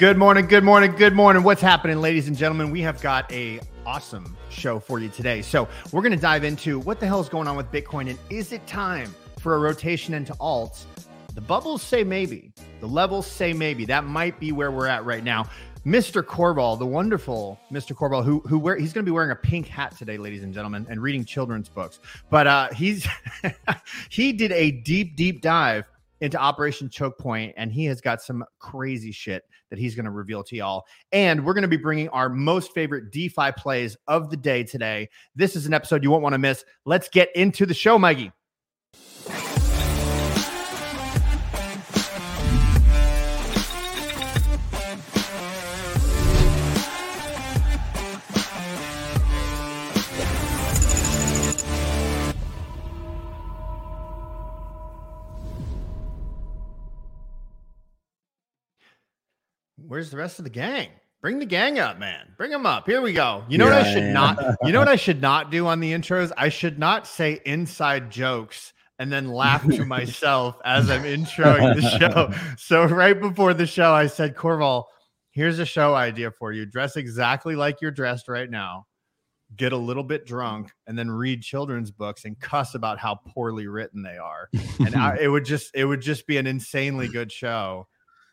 Good morning, good morning, good morning. What's happening, ladies and gentlemen? We have got a awesome show for you today. So we're going to dive into what the hell is going on with Bitcoin and is it time for a rotation into alts? The bubbles say maybe. The levels say maybe. That might be where we're at right now. Mr. Corval, the wonderful Mr. Corval, who who wear he's going to be wearing a pink hat today, ladies and gentlemen, and reading children's books. But uh, he's he did a deep deep dive into Operation Choke Point, and he has got some crazy shit that he's going to reveal to y'all. And we're going to be bringing our most favorite DeFi plays of the day today. This is an episode you won't want to miss. Let's get into the show, Mikey. Where's the rest of the gang? Bring the gang up, man. Bring them up. Here we go. You know what I should not you know what I should not do on the intros? I should not say inside jokes and then laugh to myself as I'm introing the show. So right before the show, I said, Corval, here's a show idea for you. Dress exactly like you're dressed right now. Get a little bit drunk and then read children's books and cuss about how poorly written they are. And I, it would just it would just be an insanely good show.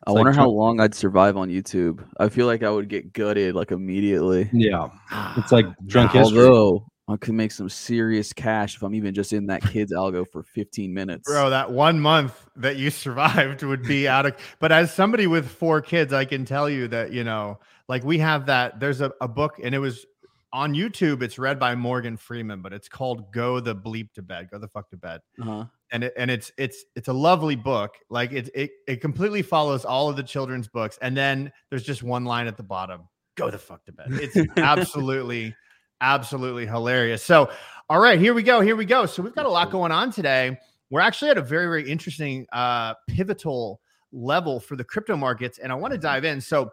I wonder how long I'd survive on YouTube. I feel like I would get gutted like immediately. Yeah, it's like drunk history. Although I could make some serious cash if I'm even just in that kid's algo for 15 minutes. Bro, that one month that you survived would be out of. But as somebody with four kids, I can tell you that you know, like we have that. There's a, a book, and it was on YouTube. It's read by Morgan Freeman, but it's called "Go the Bleep to Bed." Go the fuck to bed. Uh-huh. And it, and it's it's it's a lovely book. Like it it it completely follows all of the children's books, and then there's just one line at the bottom: "Go the fuck to bed." It's absolutely absolutely hilarious. So, all right, here we go. Here we go. So we've got a lot going on today. We're actually at a very very interesting uh pivotal level for the crypto markets, and I want to dive in. So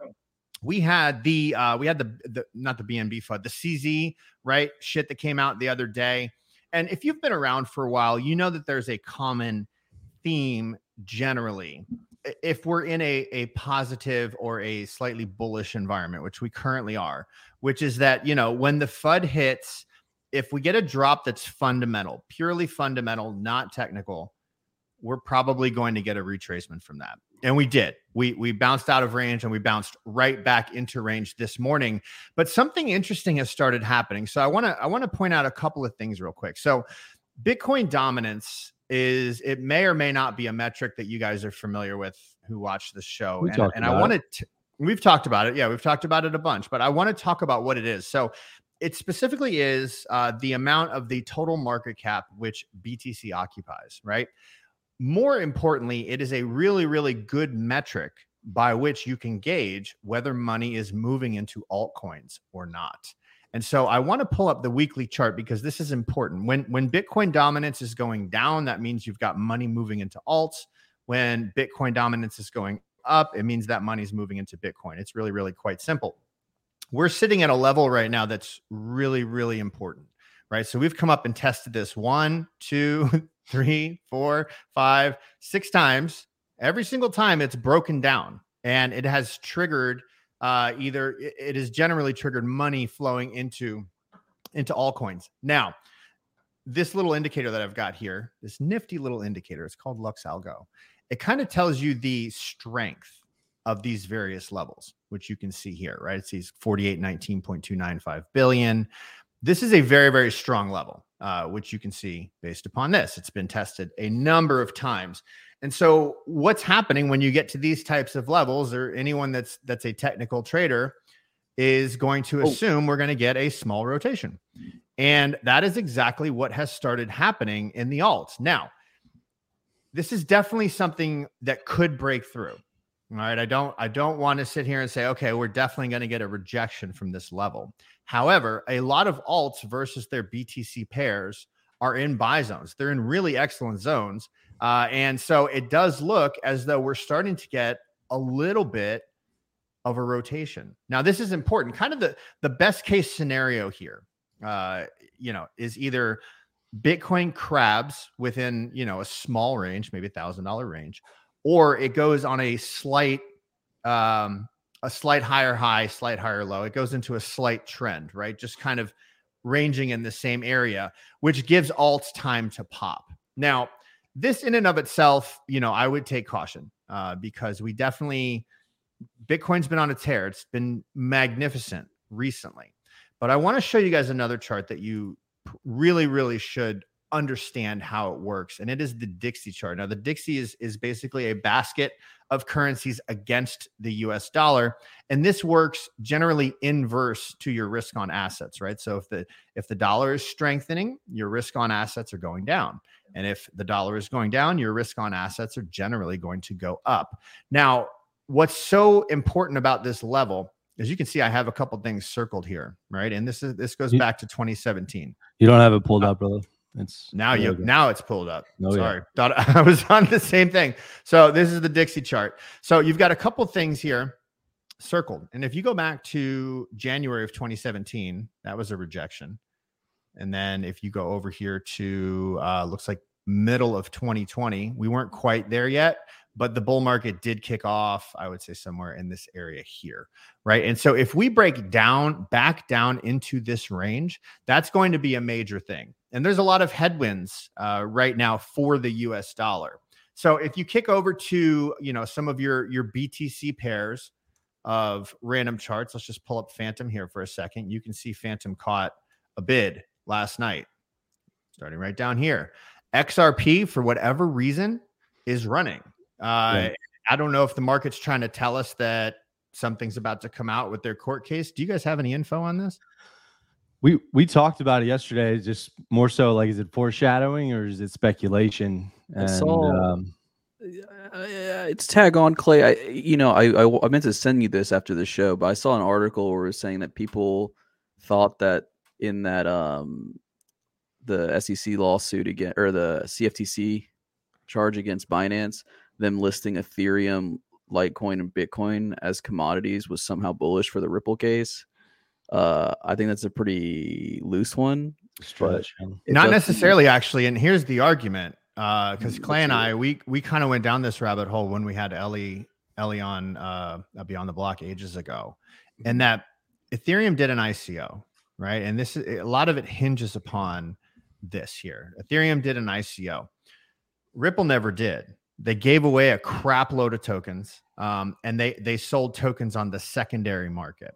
we had the uh we had the, the not the BNB FUD, the CZ, right? Shit that came out the other day. And if you've been around for a while, you know that there's a common theme generally. If we're in a, a positive or a slightly bullish environment, which we currently are, which is that, you know, when the FUD hits, if we get a drop that's fundamental, purely fundamental, not technical, we're probably going to get a retracement from that. And we did. We we bounced out of range and we bounced right back into range this morning. But something interesting has started happening. So I want to I want to point out a couple of things real quick. So Bitcoin dominance is it may or may not be a metric that you guys are familiar with who watch the show. We and and I wanted to we've talked about it. Yeah, we've talked about it a bunch, but I want to talk about what it is. So it specifically is uh, the amount of the total market cap which BTC occupies, right? More importantly, it is a really, really good metric by which you can gauge whether money is moving into altcoins or not. And so I want to pull up the weekly chart because this is important. When when Bitcoin dominance is going down, that means you've got money moving into alts. When Bitcoin dominance is going up, it means that money's moving into Bitcoin. It's really, really quite simple. We're sitting at a level right now that's really, really important, right? So we've come up and tested this one, two, three, four, five, six times. Every single time it's broken down and it has triggered uh, either it, has generally triggered money flowing into into altcoins. Now, this little indicator that I've got here, this nifty little indicator, it's called Lux Algo. It kind of tells you the strength of these various levels, which you can see here, right? It sees 48, 19.295 billion. This is a very, very strong level, uh, which you can see based upon this. It's been tested a number of times. And so what's happening when you get to these types of levels, or anyone that's that's a technical trader is going to Oh. assume we're going to get a small rotation. And that is exactly what has started happening in the alts. Now, this is definitely something that could break through. All right. I don't I don't want to sit here and say, okay, we're definitely going to get a rejection from this level. However, a lot of alts versus their BTC pairs are in buy zones. They're in really excellent zones. Uh, and so it does look as though we're starting to get a little bit of a rotation. Now, this is important. Kind of the, the best case scenario here, uh, you know, is either Bitcoin crabs within, you know, a small range, maybe a thousand dollar range, or it goes on a slight, um, a slight higher high, slight higher low. It goes into a slight trend, right? Just kind of ranging in the same area, which gives alts time to pop. Now, this in and of itself, you know, I would take caution uh, because we definitely Bitcoin's been on a tear. It's been magnificent recently. But I want to show you guys another chart that you really, really should understand how it works. And it is the Dixie chart. Now, the Dixie is, is basically a basket of currencies against the US dollar. And this works generally inverse to your risk on assets, right? So if the if the dollar is strengthening, your risk on assets are going down. And if the dollar is going down, your risk on assets are generally going to go up. Now, what's so important about this level as you can see, I have a couple things circled here, right? And this is this goes back to 2017. You don't have it pulled Uh, up, brother. It's Now you now it's pulled up. Oh, yeah. Sorry, thought I was on the same thing. So this is the Dixie chart. So you've got a couple things here circled, and if you go back to January of 2017, that was a rejection. And then if you go over here to uh, looks like middle of 2020, we weren't quite there yet, but the bull market did kick off. I would say somewhere in this area here, right? And so if we break down back down into this range, that's going to be a major thing. And there's a lot of headwinds uh, right now for the U.S. dollar. So if you kick over to you know some of your your BTC pairs of random charts, let's just pull up Fantom here for a second. You can see Fantom caught a bid last night, starting right down here. XRP for whatever reason is running. Uh, Yeah. I don't know if the market's trying to tell us that something's about to come out with their court case. Do you guys have any info on this? We we talked about it yesterday. Just more so, like, is it foreshadowing or is it speculation? And saw- um, Uh, it's tag on Clay. I, you know, I, I I meant to send you this after the show, but I saw an article where it was saying that people thought that in that um the SEC lawsuit again or the CFTC charge against Binance, them listing Ethereum, Litecoin, and Bitcoin as commodities was somehow bullish for the Ripple case. Uh, I think that's a pretty loose one. stretch. Not does- necessarily, actually. And here's the argument: because Mm, Clay and I, we we kind of went down this rabbit hole when we had Ellie Ellie on uh, Beyond the Block ages ago, Mm-hmm. and that Ethereum did an ICO, right? And this is a lot of it hinges upon this here. Ethereum did an ICO. Ripple never did. They gave away a crap load of tokens, um, and they they sold tokens on the secondary market.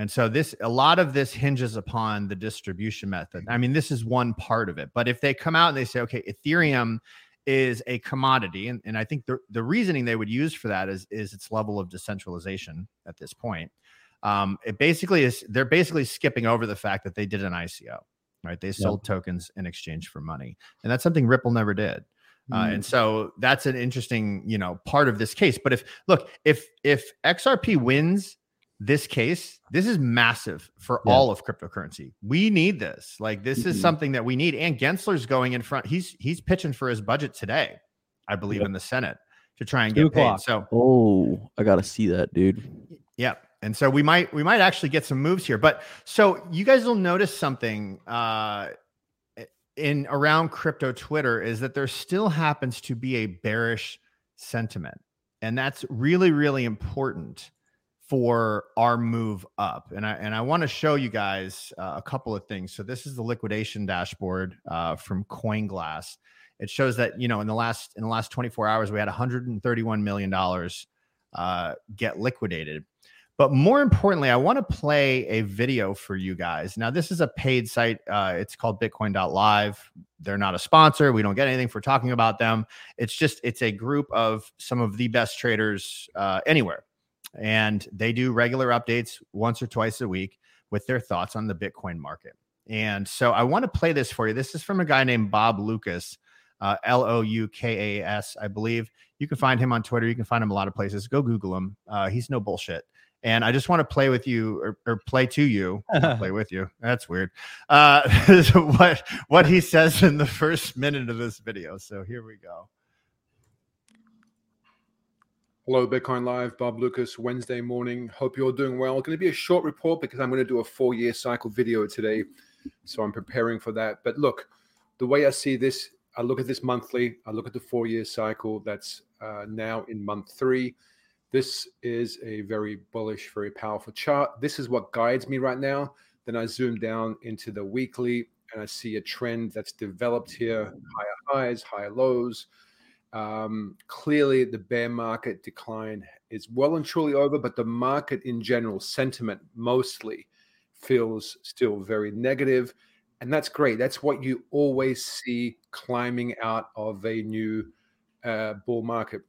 And so this a lot of this hinges upon the distribution method. I mean, this is one part of it. But if they come out and they say, okay, Ethereum is a commodity, and, and I think the, the reasoning they would use for that is is its level of decentralization at this point. Um, it basically is they're basically skipping over the fact that they did an ICO, right? They sold tokens in exchange for money, and that's something Ripple never did. Uh, Mm. and so that's an interesting, you know, part of this case. But if look, if if XRP wins this case, this is massive for Yeah. all of cryptocurrency. We need this. Like this is Mhm. something that we need. And Gensler's going in front. He's he's pitching for his budget today, I believe, Yep. in the Senate to try and Two get paid. So Oh, I gotta see that, dude. yeah. And so we might we might actually get some moves here. But so you guys will notice something uh in around crypto Twitter is that there still happens to be a bearish sentiment. And that's really, really important for our move up. And I and I want to show you guys uh, a couple of things. So this is the liquidation dashboard uh, from CoinGlass. It shows that you know in the last in the last 24 hours we had 131 million dollars uh, get liquidated. But more importantly, I want to play a video for you guys. Now, this is a paid site. Uh, it's called Bitcoin.live. They're not a sponsor. We don't get anything for talking about them. It's just it's a group of some of the best traders uh, anywhere, and they do regular updates once or twice a week with their thoughts on the Bitcoin market. And so I want to play this for you. This is from a guy named Bob Loukas, uh, L O U K A S, I believe. You can find him on Twitter. You can find him a lot of places. Go Google him. Uh, he's no bullshit. And I just want to play with you or, or play to you, play with you. That's weird. Uh, what what he says in the first minute of this video. So here we go. Hello, Bitcoin Live. Bob Loukas, Wednesday morning. Hope you're doing well. It's Going to be a short report because I'm going to do a four year cycle video today. So I'm preparing for that. But look, the way I see this, I look at this monthly, I look at the four year cycle that's uh, now in month three. This is a very bullish, very powerful chart. This is what guides me right now. Then I zoom down into the weekly and I see a trend that's developed here higher highs, higher lows. Um, clearly, the bear market decline is well and truly over, but the market in general, sentiment mostly, feels still very negative. And that's great. That's what you always see climbing out of a new uh, bull market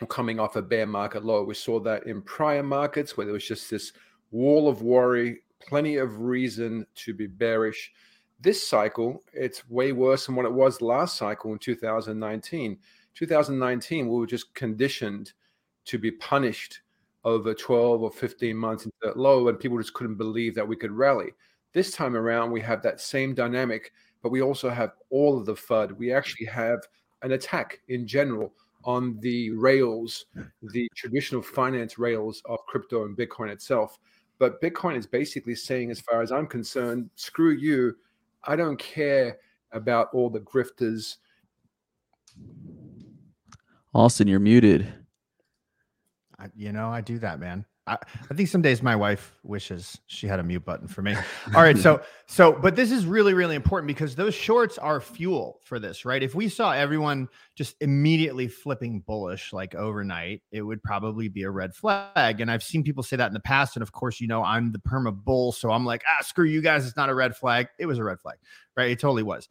or coming off a bear market low. We saw that in prior markets where there was just this wall of worry, plenty of reason to be bearish. This cycle, it's way worse than what it was last cycle in 2019. 2019, we were just conditioned to be punished over 12 or 15 months into that low, and people just couldn't believe that we could rally. This time around, we have that same dynamic, but we also have all of the FUD. We actually have an attack in general on the rails, the traditional finance rails of crypto and Bitcoin itself. But Bitcoin is basically saying, as far as I'm concerned, screw you. I don't care about all the grifters. Austin, you're muted. I, you know, I do that, man. I, I think some days my wife wishes she had a mute button for me. All right, so so but this is really really important because those shorts are fuel for this, right? If we saw everyone just immediately flipping bullish like overnight, it would probably be a red flag. And I've seen people say that in the past, and of course, you know, I'm the perma bull, so I'm like, ah, screw you guys, it's not a red flag. It was a red flag, right? It totally was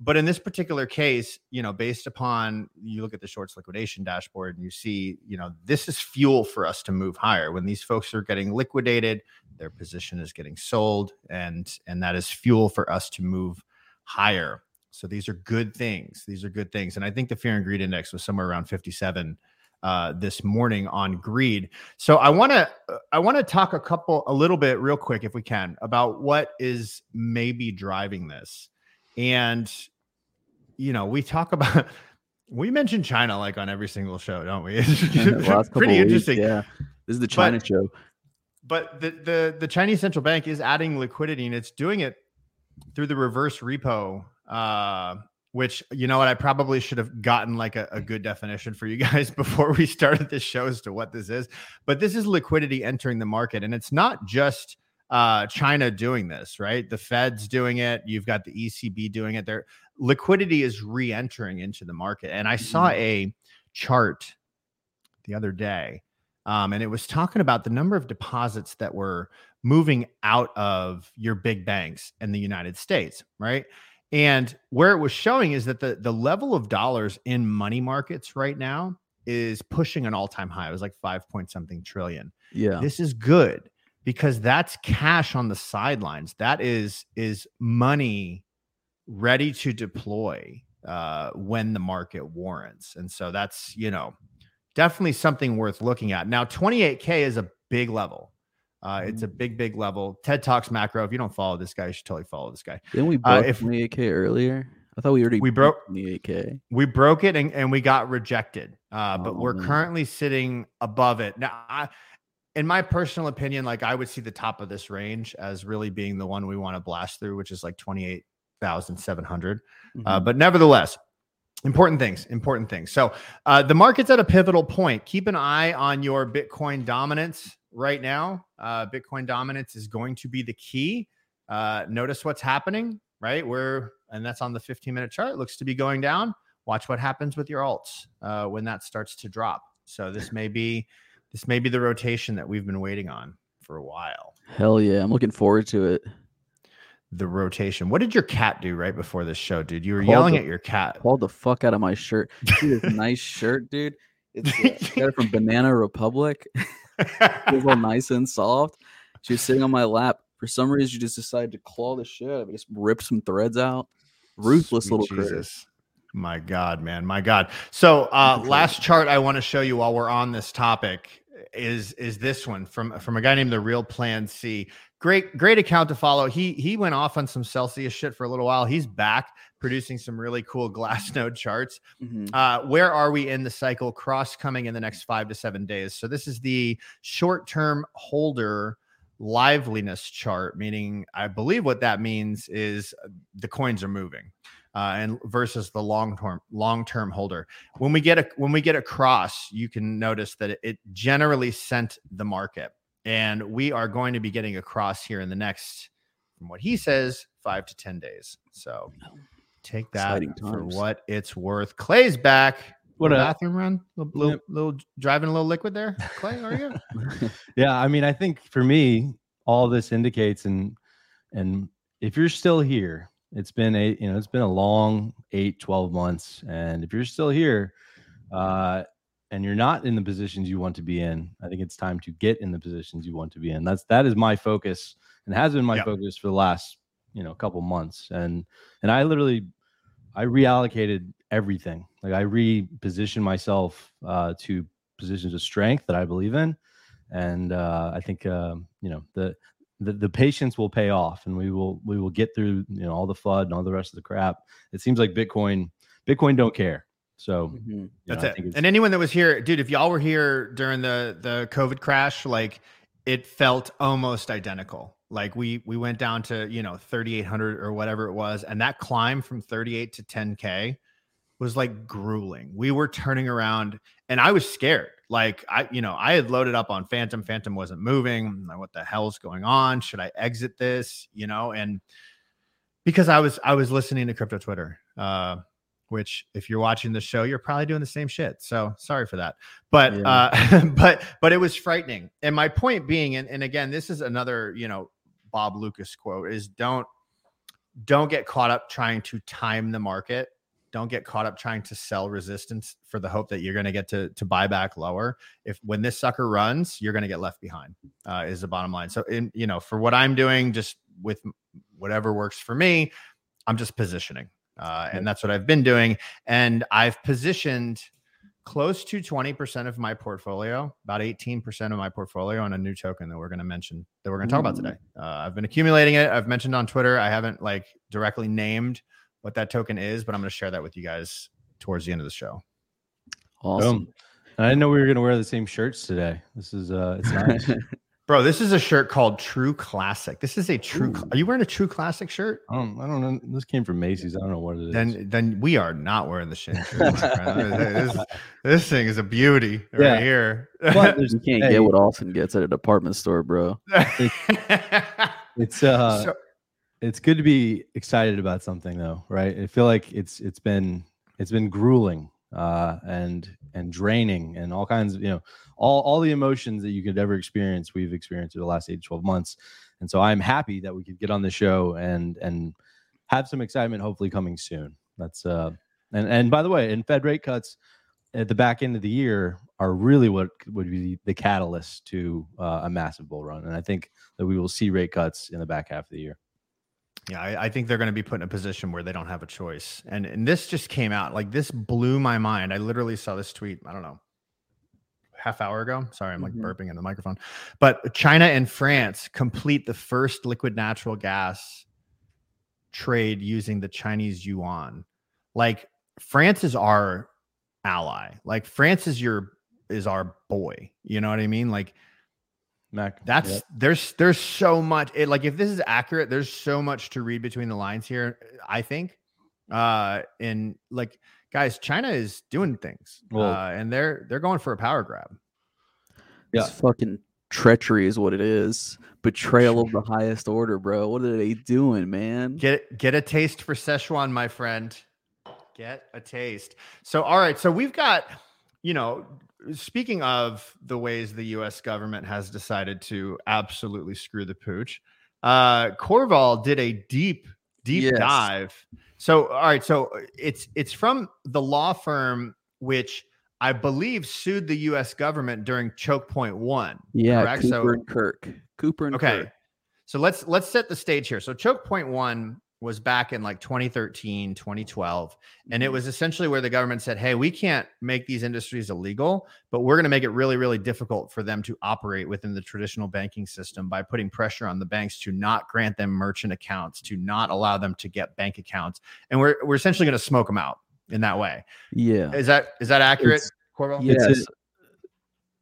but in this particular case, you know, based upon you look at the shorts liquidation dashboard and you see, you know, this is fuel for us to move higher. When these folks are getting liquidated, their position is getting sold, and and that is fuel for us to move higher. So these are good things. These are good things. And I think the fear and greed index was somewhere around 57 uh, this morning on greed. So I want to I want to talk a couple a little bit real quick if we can about what is maybe driving this. And, you know, we talk about, we mention China like on every single show, don't we? It's pretty interesting. Weeks, yeah. This is the China but, show. But the, the, the Chinese central bank is adding liquidity and it's doing it through the reverse repo, uh, which you know what I probably should have gotten like a, a, good definition for you guys before we started this show as to what this is. But this is liquidity entering the market, and it's not just uh, China doing this, right? The Fed's doing it. You've got the ECB doing it. Their liquidity is re-entering into the market. And I saw mm-hmm. a chart the other day, um, and it was talking about the number of deposits that were moving out of your big banks in the United States, right? And where it was showing is that the the level of dollars in money markets right now is pushing an all-time high. It was like five point something trillion. Yeah. This is good because that's cash on the sidelines. That is is money ready to deploy uh, when the market warrants. And so that's, you know, definitely something worth looking at. Now, 28K is a big level. Uh, it's a mm-hmm. big, big level. TED Talks macro. If you don't follow this guy, you should totally follow this guy. Didn't we uh, broke uh, if, 28K earlier? I thought we already we broke 28K. We broke it and, and we got rejected. Uh, oh, but we're man. currently sitting above it. Now, I, in my personal opinion, like I would see the top of this range as really being the one we want to blast through, which is like 28,700. Uh, mm-hmm. Uh, but nevertheless, important things, important things. So uh, the market's at a pivotal point. Keep an eye on your Bitcoin dominance right now. Uh, Bitcoin dominance is going to be the key. Uh, notice what's happening, right? We're, and that's on the 15 minute chart, looks to be going down. Watch what happens with your alts uh, when that starts to drop. So this may be this may be the rotation that we've been waiting on for a while. Hell yeah. I'm looking forward to it. The rotation. What did your cat do right before this show, dude? You were yelling the, at your cat. Pulled the fuck out of my shirt. See this nice shirt, dude. It's uh, got it from Banana Republic. it's all nice and soft. She was sitting on my lap. For some reason, she just decided to claw the shit out of it. Just ripped some threads out. Ruthless Sweet little Jesus. My God, man, my God. So, uh, last chart I want to show you while we're on this topic is is this one from from a guy named the Real Plan C. Great great account to follow. He he went off on some Celsius shit for a little while. He's back producing some really cool glass node charts. Mm-hmm. Uh, where are we in the cycle? Cross coming in the next five to seven days. So this is the short term holder liveliness chart, meaning I believe what that means is uh, the coins are moving. Uh, and versus the long term long term holder. When we get a when we get across, you can notice that it, it generally sent the market, and we are going to be getting across here in the next, from what he says, five to ten days. So take that for what it's worth. Clay's back. What a- bathroom run? Little, little, Yep. little driving a little liquid there. Clay, are you? Yeah, I mean, I think for me, all this indicates and and if you're still here, it's been a you know, it's been a long eight, 12 months. And if you're still here, uh, and you're not in the positions you want to be in, I think it's time to get in the positions you want to be in. That's that is my focus and has been my Yep. focus for the last, you know, couple months. And and I literally I reallocated everything. Like I repositioned myself uh, to positions of strength that I believe in, and uh, I think um, you know the, the the patience will pay off, and we will we will get through you know all the flood and all the rest of the crap. It seems like Bitcoin Bitcoin don't care. So Mhm. you know, That's it. And anyone that was here, dude, if y'all were here during the the COVID crash, like it felt almost identical. Like we we went down to you know 3,800 or whatever it was, and that climb from 38 to 10k was like grueling. We were turning around, and I was scared. Like I, you know, I had loaded up on Fantom. Fantom wasn't moving. Like, what the hell's going on? Should I exit this? You know, and because I was I was listening to crypto Twitter. Uh, which if you're watching the show you're probably doing the same shit so sorry for that but Yeah. uh but but it was frightening and my point being and, and again this is another you know bob loukas quote is don't don't get caught up trying to time the market don't get caught up trying to sell resistance for the hope that you're going to get to to buy back lower if when this sucker runs you're going to get left behind uh, is the bottom line so in you know for what i'm doing just with whatever works for me i'm just positioning uh, and that's what I've been doing. And I've positioned close to 20% of my portfolio, about 18% of my portfolio on a new token that we're going to mention, that we're going to talk about today. Uh, I've been accumulating it. I've mentioned on Twitter. I haven't like directly named what that token is, but I'm going to share that with you guys towards the end of the show. Awesome. Boom. I didn't know we were going to wear the same shirts today. This is uh, it's nice. Bro, this is a shirt called True Classic. This is a true. cl- Are you wearing a True Classic shirt? I don't, I don't know. This came from Macy's. I don't know what it is. Then, then we are not wearing the shit. shirt, this, this thing is a beauty right here. But you can't hey, get what Austin gets at a department store, bro. it's uh, So- it's good to be excited about something though right? I feel like it's it's been it's been grueling uh and and draining and all kinds of you know all all the emotions that you could ever experience we've experienced over the last 8 to 12 months. And so i'm happy that we could get on the show and and have some excitement hopefully coming soon. That's uh and and by the way in fed rate cuts at the back end of the year are really what would be the catalyst to uh, a massive bull run. And i think that we will see rate cuts in the back half of the year Yeah, I, I think they're going to be put in a position where they don't have a choice. And and this just came out like this blew my mind. I literally saw this tweet. I don't know, half hour ago. Sorry, I'm like Mhm. burping in the microphone. But China and France complete the first liquid natural gas trade using the Chinese yuan. Like France is our ally. Like France is your is our boy. You know what I mean? Like Mac. that's Yep. there's there's so much it, like if this is accurate there's so much to read between the lines here i think uh and like guys china is doing things Well- uh and they're they're going for a power grab Yeah. It's fucking treachery is what it is. Betrayal of the highest order, bro. What are they doing, man? get get a taste for szechuan my friend get a taste so all right so we've got you know speaking of the ways the us government has decided to absolutely screw the pooch uh corval did a deep deep Yes. dive so all right so it's it's from the law firm which i believe sued the us government during choke point one yeah, correct? Cooper So- and Kirk. Cooper and Okay. Kirk. So let's let's set the stage here. So choke point one was back in like 2013, 2012. And it mm-hmm. was essentially where the government said, Hey, we can't make these industries illegal, but we're going to make it really, really difficult for them to operate within the traditional banking system by putting pressure on the banks to not grant them merchant accounts, to not allow them to get bank accounts. And we're we're essentially going to smoke them out in that way. Yeah. Is that is that accurate, It's- Corval? It's a-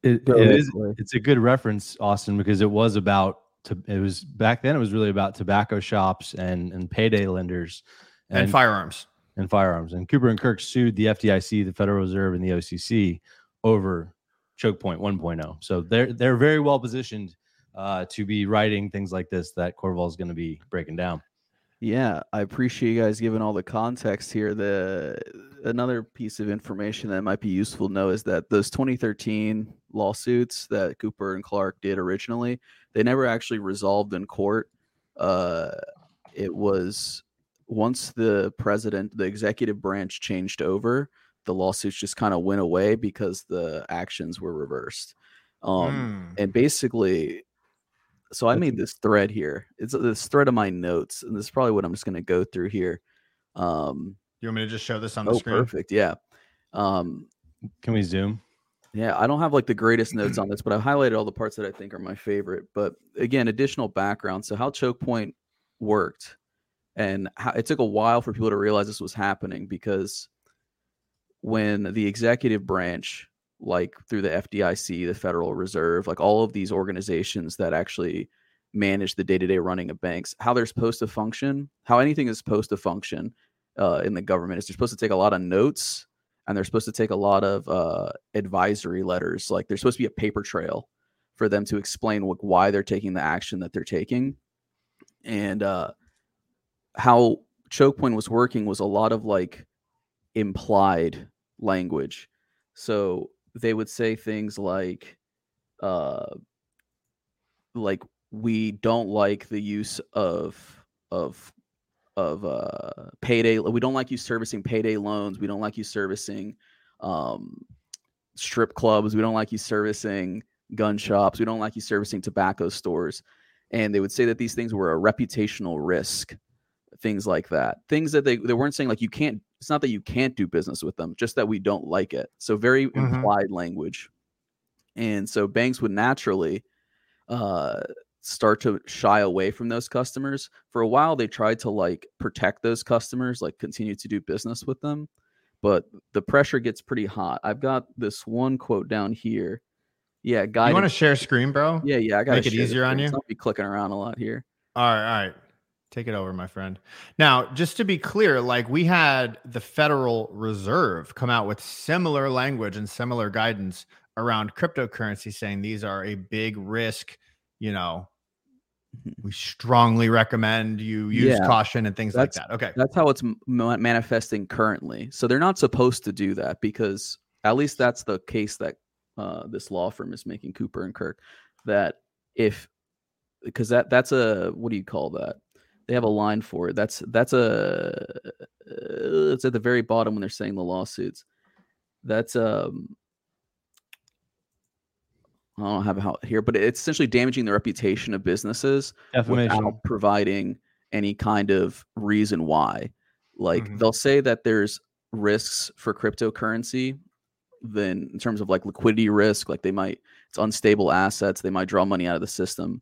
It, Go it ahead, is. Clay. It's a good reference, Austin, because it was about. To, it was back then. It was really about tobacco shops and and payday lenders, And firearms. and firearms. And Cooper and Kirk sued the FDIC, the Federal Reserve, and the OCC over choke point 1.0. So they're they're very well positioned uh, to be writing things like this that Corval is going to be breaking down. Yeah, I appreciate you guys giving all the context here. The another piece of information that might be useful to know is that those 2013 lawsuits that Cooper and Clark did originally, they never actually resolved in court. Uh, it was once the president, the executive branch changed over, the lawsuits just kind of went away because the actions were reversed. Um, Mm. And basically, so I made this thread here. It's this thread of my notes, and this is probably what I'm just going to go through here. Um, You want me to just show this on the oh, screen? perfect. Yeah. Um, Can we zoom? yeah, I don't have like the greatest notes on this, but I've highlighted all the parts that I think are my favorite. But again, additional background. So how choke point worked and how it took a while for people to realize this was happening because when the executive branch, like through the FDIC, the Federal Reserve, like all of these organizations that actually manage the day-to-day running of banks, how they're supposed to function, how anything is supposed to function uh, in the government is they're supposed to take a lot of notes and they're supposed to take a lot of uh, advisory letters. Like there's supposed to be a paper trail for them to explain what, why they're taking the action that they're taking. And uh, how choke point was working was a lot of like implied language. So they would say things like, uh, like we don't like the use of of of uh payday we don't like you servicing payday loans we don't like you servicing um strip clubs we don't like you servicing gun shops we don't like you servicing tobacco stores. And they would say that these things were a reputational risk things like that. Things that they, they weren't saying like you can't it's not that you can't do business with them just that we don't like it so very Mhm. implied language and so banks would naturally uh start to shy away from those customers. For a while, they tried to like protect those customers, like continue to do business with them. But the pressure gets pretty hot. I've got this one quote down here. Yeah, guy. You want to share screen, bro? Yeah, yeah. I got make it easier on you? I'll be clicking around a lot here. All right, all right. Take it over, my friend. Now, just to be clear, like we had the Federal Reserve come out with similar language and similar guidance around cryptocurrency, saying these are a big risk. You know, we strongly recommend you use Yeah, caution and things like that. Okay. That's how it's manifesting currently. So they're not supposed to do that because at least that's the case that uh, this law firm is making Cooper and Kirk. That if because that that's a what do you call that? They have a line for it. That's that's a uh, it's at the very bottom when they're saying the lawsuits. That's um I don't have it how here, but it's essentially damaging the reputation of businesses Defamation. without providing any kind of reason why. Like Mhm. they'll say that there's risks for cryptocurrency, then in terms of like liquidity risk, like they might it's unstable assets, they might draw money out of the system.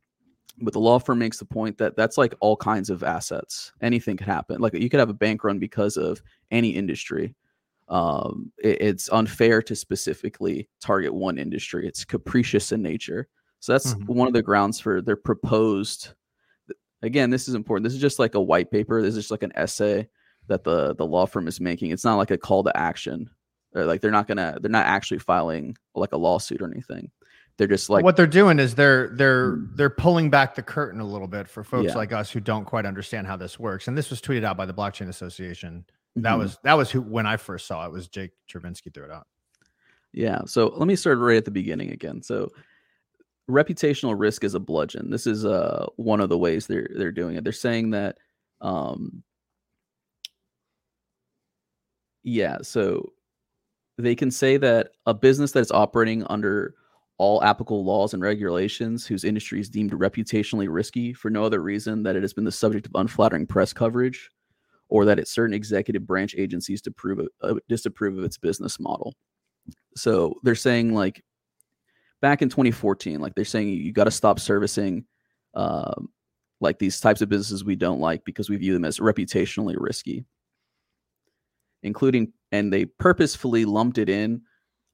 But the law firm makes the point that that's like all kinds of assets. Anything could happen. Like you could have a bank run because of any industry. Um, it- it's unfair to specifically target one industry. It's capricious in nature. So that's Mhm. one of the grounds for their proposed. Again, this is important. This is just like a white paper. This is just like an essay that the the law firm is making. It's not like a call to action. Or like they're not gonna they're not actually filing like a lawsuit or anything. They're just like what they're doing is they're they're Mm. they're pulling back the curtain a little bit for folks Yeah. like us who don't quite understand how this works. And this was tweeted out by the Blockchain Association. That Mhm. was that was who when I first saw it was Jake Chervinsky threw it out. Yeah. So let me start right at the beginning again. So reputational risk is a bludgeon. This is uh one of the ways they're they're doing it. They're saying that um yeah, so they can say that a business that is operating under all applicable laws and regulations whose industry is deemed reputationally risky for no other reason that it has been the subject of unflattering press coverage or that it's certain executive branch agencies to prove uh, disapprove of its business model. So they're saying like back in 2014, like they're saying you got to stop servicing um, like these types of businesses we don't like because we view them as reputationally risky, including and they purposefully lumped it in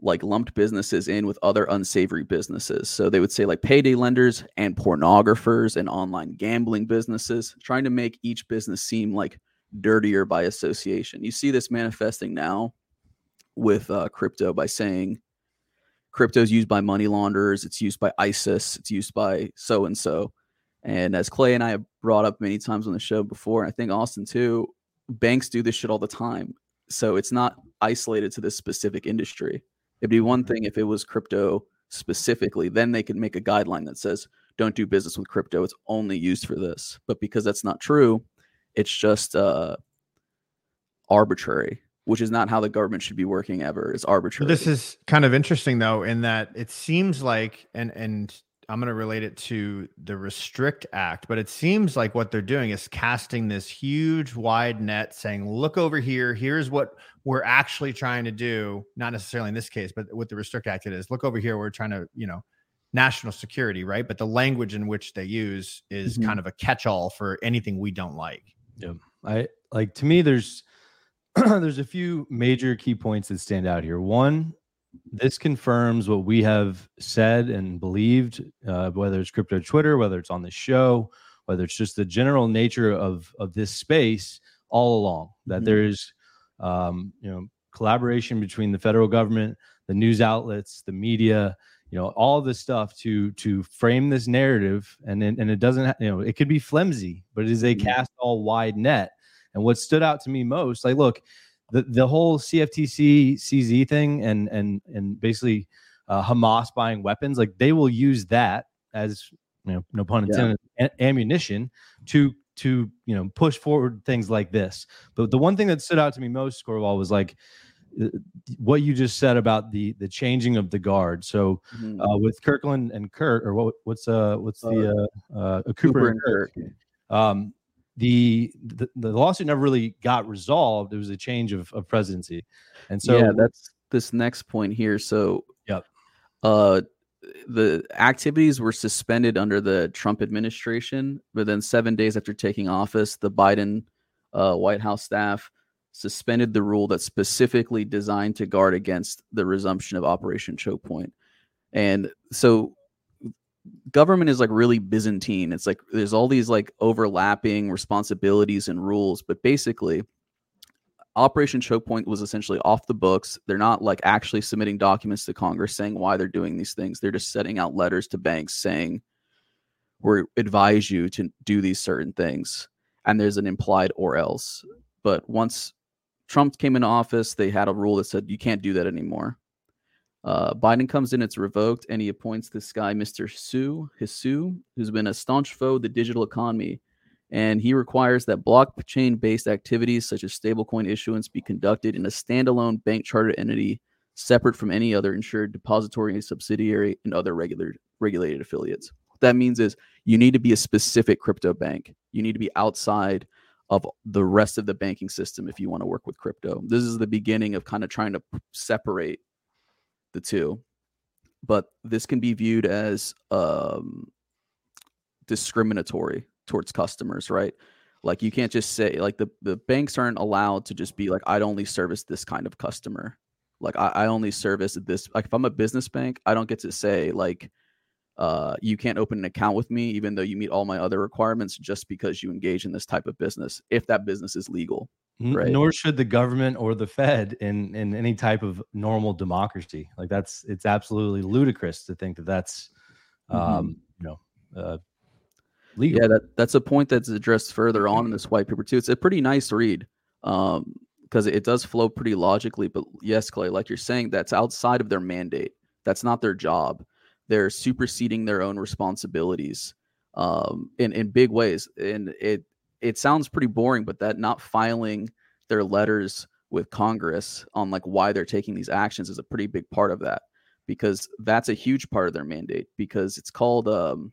like lumped businesses in with other unsavory businesses. So they would say like payday lenders and pornographers and online gambling businesses, trying to make each business seem like dirtier by association. You see this manifesting now with uh, crypto by saying crypto is used by money launderers, it's used by ISIS, it's used by so and so. And as Clay and I have brought up many times on the show before, and I think Austin too, banks do this shit all the time. So it's not isolated to this specific industry. It'd be one thing if it was crypto specifically, then they could make a guideline that says, don't do business with crypto. It's only used for this. But because that's not true, it's just uh, arbitrary, which is not how the government should be working ever. It's arbitrary. This is kind of interesting though, in that it seems like, and and I'm going to relate it to the Restrict Act, but it seems like what they're doing is casting this huge wide net saying, look over here. Here's what we're actually trying to do. Not necessarily in this case, but with the Restrict Act, it is look over here. We're trying to, you know, national security, right? But the language in which they use is Mhm. kind of a catch all for anything we don't like. Yeah. I like to me there's there's a few major key points that stand out here. One, this confirms what we have said and believed, uh, whether it's crypto Twitter, whether it's on the show, whether it's just the general nature of of this space all along. That Mhm. there's um, you know collaboration between the federal government, the news outlets, the media, you know, all this stuff to to frame this narrative, and then and it doesn't you know, it could be flimsy, but it is a Mhm. cast all wide net. And what stood out to me most, like, look, the the whole CFTC CZ thing, and and and basically uh, Hamas buying weapons, like they will use that as you know, no pun Yeah. intended, a- ammunition to to you know push forward things like this. But the one thing that stood out to me most, Corval, was like uh, what you just said about the the changing of the guard. So Mhm. uh, with Kirkland and Kurt, or what what's uh what's the uh, uh, Cooper, and Kirk, um, the, the the lawsuit never really got resolved. It was a change of, of presidency, and so yeah, that's this next point here. So, Yep. uh, the activities were suspended under the Trump administration, but then seven days after taking office, the Biden uh, White House staff suspended the rule that's specifically designed to guard against the resumption of Operation Choke Point. And so government is like really byzantine it's like there's all these like overlapping responsibilities and rules but basically operation choke point was essentially off the books they're not like actually submitting documents to congress saying why they're doing these things they're just sending out letters to banks saying we advise you to do these certain things and there's an implied or else but once trump came into office they had a rule that said you can't do that anymore uh, Biden comes in, it's revoked, and he appoints this guy, Mr. Su, Hisu, who's been a staunch foe of the digital economy. And he requires that blockchain based activities such as stablecoin issuance be conducted in a standalone bank chartered entity separate from any other insured depository subsidiary and other regular regulated affiliates. What that means is you need to be a specific crypto bank. You need to be outside of the rest of the banking system if you want to work with crypto. This is the beginning of kind of trying to separate the two but this can be viewed as um discriminatory towards customers right like you can't just say like the, the banks aren't allowed to just be like i'd only service this kind of customer like I, I only service this like if i'm a business bank i don't get to say like uh, you can't open an account with me even though you meet all my other requirements just because you engage in this type of business if that business is legal Right. nor should the government or the Fed in in any type of normal democracy. Like that's it's absolutely ludicrous to think that that's Mhm. um you know uh legal. Yeah, that that's a point that's addressed further on in this white paper too. It's a pretty nice read um, because it does flow pretty logically. But yes, Clay, like you're saying, that's outside of their mandate. That's not their job. They're superseding their own responsibilities um, in in big ways. And it it sounds pretty boring, but that not filing their letters with Congress on like why they're taking these actions is a pretty big part of that because that's a huge part of their mandate because it's called um,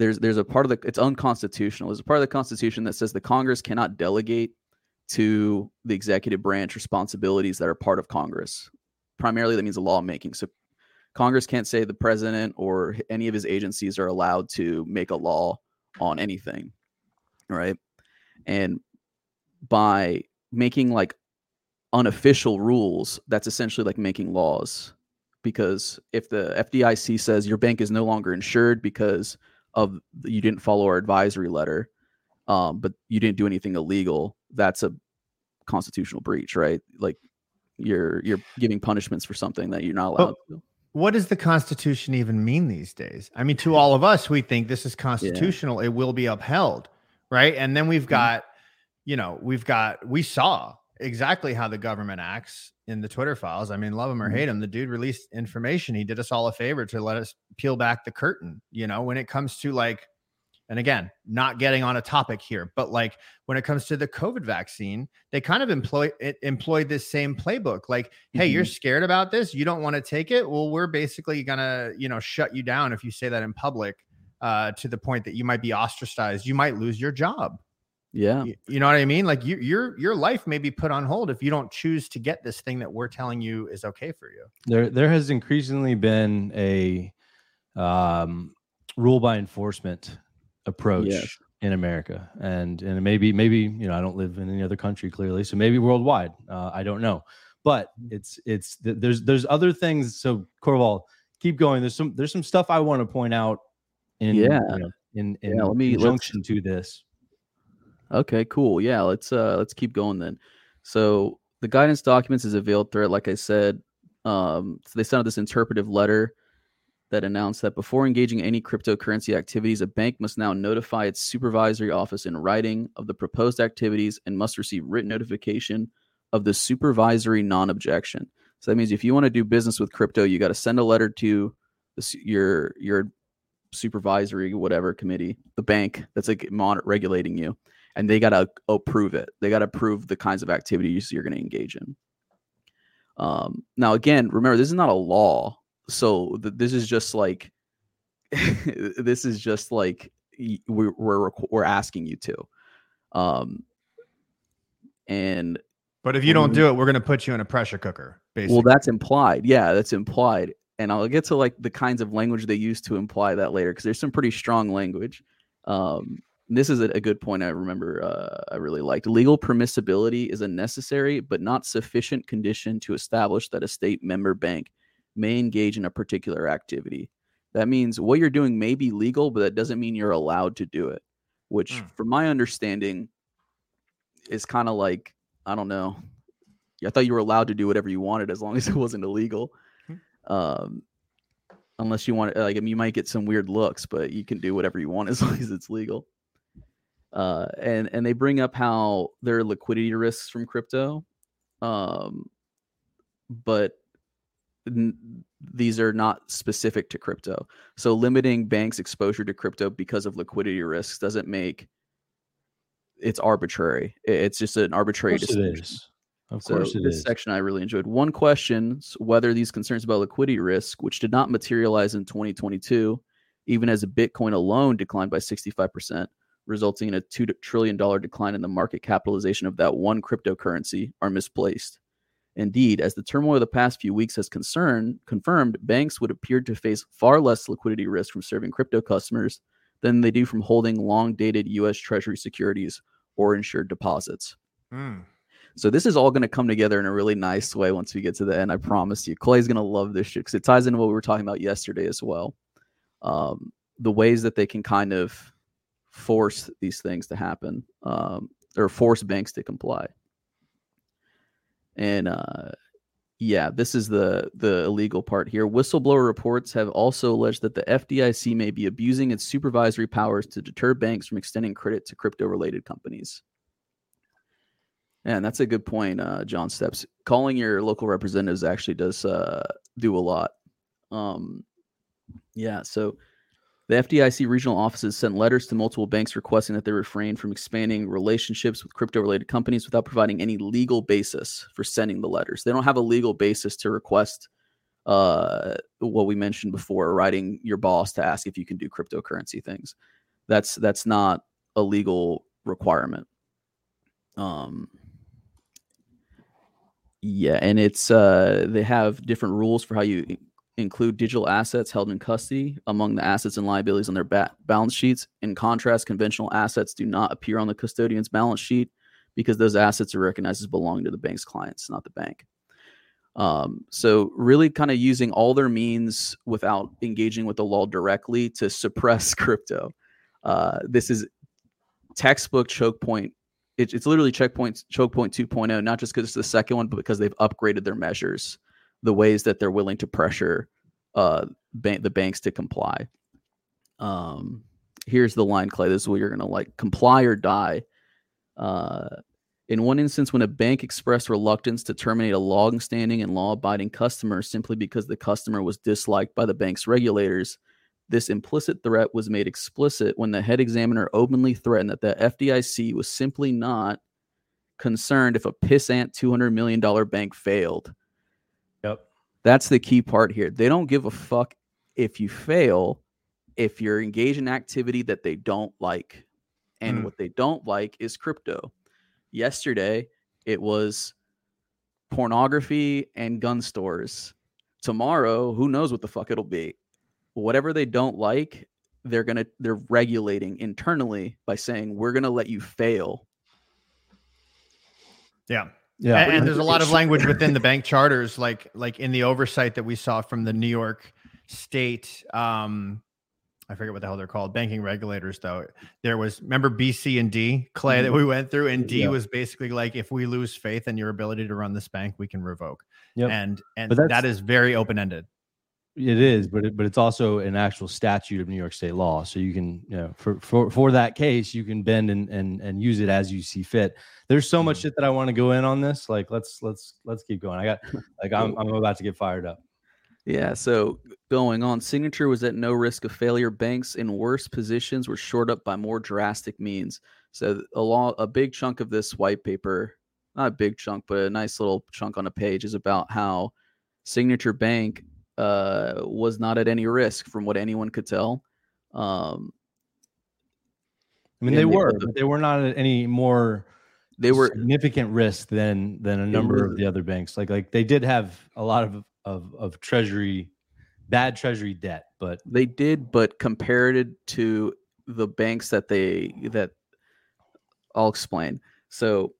there's there's a part of the it's unconstitutional. There's a part of the Constitution that says the Congress cannot delegate to the executive branch responsibilities that are part of Congress. Primarily, that means lawmaking. So Congress can't say the president or any of his agencies are allowed to make a law on anything, right? And by making like unofficial rules, that's essentially like making laws. Because if the FDIC says your bank is no longer insured because of you didn't follow our advisory letter, um, but you didn't do anything illegal, that's a constitutional breach, right? Like you're you're giving punishments for something that you're not allowed to. What does the Constitution even mean these days? I mean, to all of us, we think this is constitutional. It will be upheld, right? And then we've Mhm. got, you know, we've got, we saw exactly how the government acts in the Twitter files. I mean, love him or Mhm. hate him, the dude released information. He did us all a favor to let us peel back the curtain, you know, when it comes to like, and again, not getting on a topic here, but like when it comes to the COVID vaccine, they kind of employ it employed this same playbook. Like, hey, you're scared about this, you don't want to take it. Well, we're basically gonna, you know, shut you down if you say that in public, uh, to the point that you might be ostracized, you might lose your job. Yeah. You, you know what I mean? Like you, your your life may be put on hold if you don't choose to get this thing that we're telling you is okay for you. there there has increasingly been a um, rule by enforcement approach Yes. in America, and and maybe maybe you know I don't live in any other country clearly, so maybe worldwide. Uh, I don't know, but it's it's there's there's other things. So Corval, keep going. There's some there's some stuff I want to point out in Yeah. you know, in in Yeah, let me- conjunction to this. Okay, cool. Yeah, let's uh let's keep going then. So the guidance documents is a veiled threat, like I said. Um, so they sent out this interpretive letter that announced that before engaging any cryptocurrency activities, a bank must now notify its supervisory office in writing of the proposed activities and must receive written notification of the supervisory non-objection. So that means if you want to do business with crypto, you got to send a letter to the, your your supervisory whatever committee, the bank that's like mon- regulating you and they got to approve it. They got to approve the kinds of activities you're going to engage in. Um, now, again, remember this is not a law, so th- this is just like this is just like we're we're we're asking you to. Um, and But if you don't do it, we're gonna put you in a pressure cooker. Basically, well, that's implied. Yeah, that's implied. And I'll get to like the kinds of language they use to imply that later because there's some pretty strong language. Um, this is a, a good point I remember uh, I really liked. Legal permissibility is a necessary but not sufficient condition to establish that a state member bank may engage in a particular activity. That means what you're doing may be legal, but that doesn't mean you're allowed to do it. Which, Mm. from my understanding, is kind of like I don't know. I thought you were allowed to do whatever you wanted as long as it wasn't illegal. Um, unless you want, like, I mean, you might get some weird looks, but you can do whatever you want as long as it's legal. Uh, and and they bring up how there are liquidity risks from crypto, um, but n- these are not specific to crypto. So limiting banks' exposure to crypto because of liquidity risks doesn't make it's arbitrary. It's just an arbitrary Of course it distinction. is. Of So course it this is. section I really enjoyed. One questions whether these concerns about liquidity risk, which did not materialize in 2022, even as Bitcoin alone declined by 65%, resulting in a two trillion dollar decline in the market capitalization of that one cryptocurrency, are misplaced. Indeed, as the turmoil of the past few weeks has concerned, confirmed, banks would appear to face far less liquidity risk from serving crypto customers than they do from holding long dated US Treasury securities or insured deposits. Mm. So this is all going to come together in a really nice way once we get to the end. I promise you, Clay's going to love this shit because it ties into what we were talking about yesterday as well. Um, the ways that they can kind of force these things to happen, um, or force banks to comply. And uh, yeah, this is the the illegal part here. Whistleblower reports have also alleged that the FDIC may be abusing its supervisory powers to deter banks from extending credit to crypto related companies. And that's a good point, uh, John Steps. Calling your local representatives actually does uh, do a lot. Um, yeah, so the FDIC regional offices sent letters to multiple banks requesting that they refrain from expanding relationships with crypto related companies without providing any legal basis for sending the letters. They don't have a legal basis to request uh, what we mentioned before, writing your boss to ask if you can do cryptocurrency things. That's that's not a legal requirement. Um, yeah, and it's uh, they have different rules for how you include digital assets held in custody among the assets and liabilities on their ba- balance sheets. In contrast, conventional assets do not appear on the custodian's balance sheet because those assets are recognized as belonging to the bank's clients, not the bank. Um, so really kind of using all their means without engaging with the law directly to suppress crypto. Uh, this is textbook choke point. It, it's literally checkpoint choke point 2.0, not just because it's the second one, but because they've upgraded their measures, the ways that they're willing to pressure uh, ban- the banks to comply. Um, here's the line, Clay. This is what you're gonna like: comply or die. Uh, in one instance, when a bank expressed reluctance to terminate a long-standing and law-abiding customer simply because the customer was disliked by the bank's regulators, this implicit threat was made explicit when the head examiner openly threatened that the FDIC was simply not concerned if a pissant $200 million bank failed. That's the key part here. They don't give a fuck if you fail, if you're engaged in activity that they don't like. And Mm. what they don't like is crypto. Yesterday, it was pornography and gun stores. Tomorrow, who knows what the fuck it'll be. Whatever they don't like, they're gonna they're regulating internally by saying we're gonna let you fail. Yeah. Yeah. and, and there's a lot of language within the bank charters, like like in the oversight that we saw from the New York State. Um, I forget what the hell they're called, banking regulators. Though there was, remember BC and D, Clay, that we went through, and D Yeah. was basically like, if we lose faith in your ability to run this bank, we can revoke. Yep. And and But that is very open ended. It is, but it, but it's also an actual statute of New York State law. So you can, you know, for for for that case, you can bend and and and use it as you see fit. There's so much Mhm. shit that I want to go in on this. Like let's let's let's keep going. I got like I'm I'm about to get fired up. Yeah, so going on, Signature was at no risk of failure. Banks in worse positions were shored up by more drastic means. So a law, a big chunk of this white paper, not a big chunk, but a nice little chunk on a page, is about how Signature Bank uh, was not at any risk from what anyone could tell. Um, I mean, they they were, were they were not at any more they were significant risk than than a number was- of the other banks. Like like they did have a lot of of of treasury, bad treasury debt, but They did, but compared it to the banks that they that I'll explain. So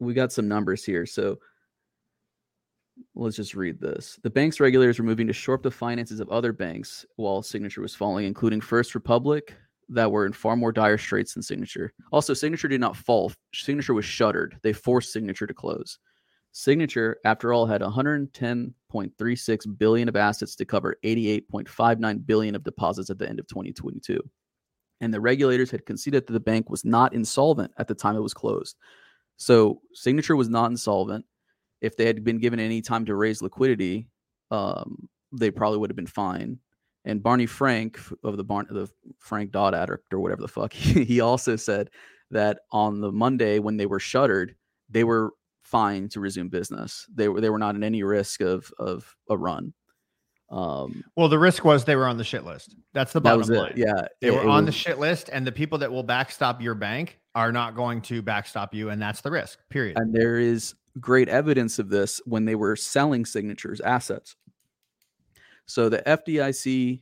we got some numbers here. So let's just read this. The bank's regulators were moving to shore up the finances of other banks while Signature was falling, including First Republic, that were in far more dire straits than Signature. Also, Signature did not fall. Signature was shuttered. They forced Signature to close. Signature, after all, had 110.36 billion of assets to cover 88.59 billion of deposits at the end of 2022. And the regulators had conceded that the bank was not insolvent at the time it was closed. So Signature was not insolvent. If they had been given any time to raise liquidity, um, they probably would have been fine. And Barney Frank of the Barn the Frank Dodd Addict or whatever the fuck, he also said that on the Monday when they were shuttered, they were fine to resume business. They were they were not in any risk of of a run. Um, Well, the risk was they were on the shit list. That's the that bottom was line. it. Yeah, They it- were it on the shit list, and the people that will backstop your bank are not going to backstop you, and that's the risk. Period. and there is great evidence of this when they were selling signatures assets. So the FDIC,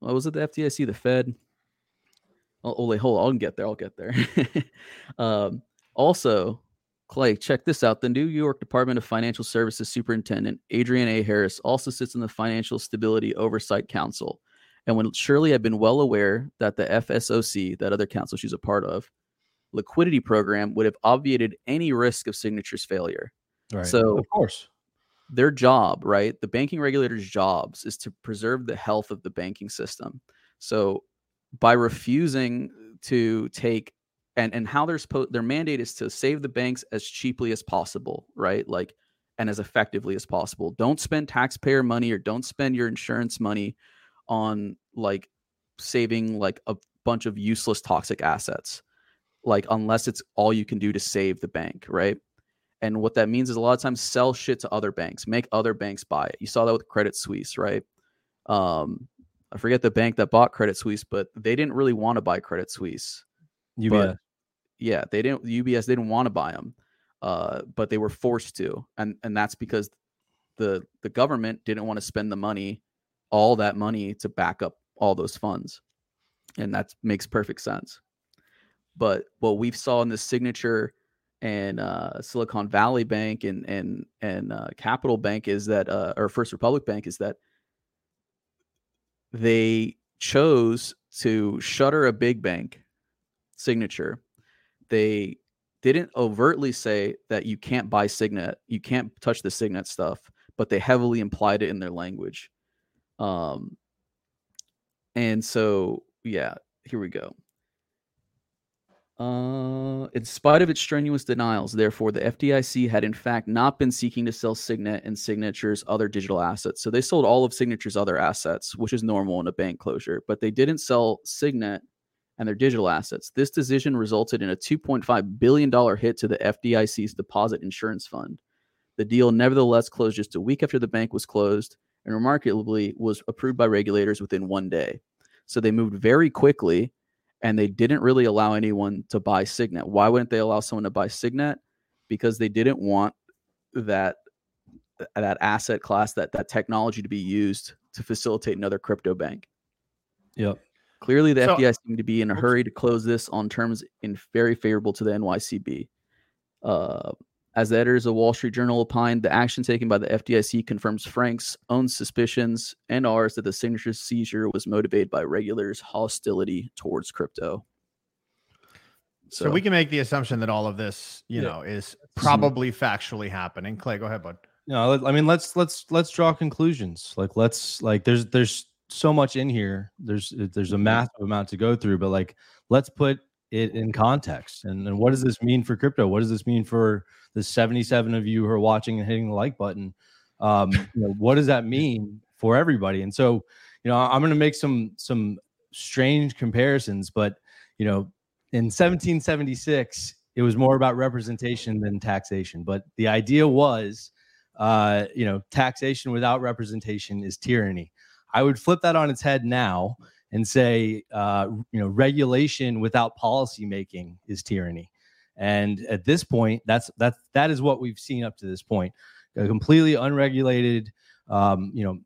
what was it? The FDIC, the Fed. Oh, oh wait, hold on, I'll get there. I'll get there. um, also, Clay, check this out. The New York Department of Financial Services Superintendent Adrienne A. Harris also sits in the Financial Stability Oversight Council. And when surely had been well aware that the FSOC, that other council she's a part of, liquidity program would have obviated any risk of signatures failure. right. So- of course, Their job, right? The banking regulator's jobs is to preserve the health of the banking system. So by refusing to take and and how they're supposed their mandate is to save the banks as cheaply as possible, right? Like and as effectively as possible. Don't spend taxpayer money or don't spend your insurance money on like saving like a bunch of useless toxic assets. Like unless it's all you can do to save the bank, right? And what that means is a lot of times sell shit to other banks, make other banks buy it. You saw that with Credit Suisse, right? Um, I forget the bank that bought Credit Suisse, but they didn't really want to buy Credit Suisse. UBS. Yeah, they didn't. UBS didn't want to buy them, uh, but they were forced to, and and that's because the the government didn't want to spend the money, all that money to back up all those funds, and that makes perfect sense. But what we saw in the signature and uh, Silicon Valley Bank and and and uh, Capital Bank is that, uh, or First Republic Bank is that they chose to shutter a big bank signature. They didn't overtly say that you can't buy Signet, you can't touch the Signet stuff, but they heavily implied it in their language. Um, and so, yeah, here we go. Uh, in spite of its strenuous denials, therefore, the FDIC had in fact not been seeking to sell Signet and Signature's other digital assets. So they sold all of Signature's other assets, which is normal in a bank closure, but they didn't sell Signet and their digital assets. This decision resulted in a $2.5 billion hit to the FDIC's deposit insurance fund. The deal nevertheless closed just a week after the bank was closed and remarkably was approved by regulators within one day. So they moved very quickly and they didn't really allow anyone to buy Signet. Why wouldn't they allow someone to buy Signet? Because they didn't want that that asset class, that that technology to be used to facilitate another crypto bank. Yep. Clearly, the So- FDIC seemed to be in a hurry to close this on terms in very favorable to the NYCB. Uh, as the editors of Wall Street Journal opined, the action taken by the FDIC confirms Frank's own suspicions and ours that the signature seizure was motivated by regulators' hostility towards crypto. So, we can make the assumption that all of this, you Yeah. know, is probably factually happening. Clay, go ahead, bud. No, I mean let's let's let's draw conclusions. Like let's like there's there's so much in here. There's there's a mm-hmm. massive amount to go through, but like let's put it in context. And, and what does this mean for crypto? What does this mean for the 77 of you who are watching and hitting the like button? Um, you know, what does that mean for everybody? And so, you know, I'm going to make some some strange comparisons, but you know, in 1776, it was more about representation than taxation. But the idea was uh, you know, taxation without representation is tyranny. I would flip that on its head now and say, uh, you know, regulation without policy making is tyranny. And at this point, that's that's that is what we've seen up to this point. A completely unregulated, um, you know,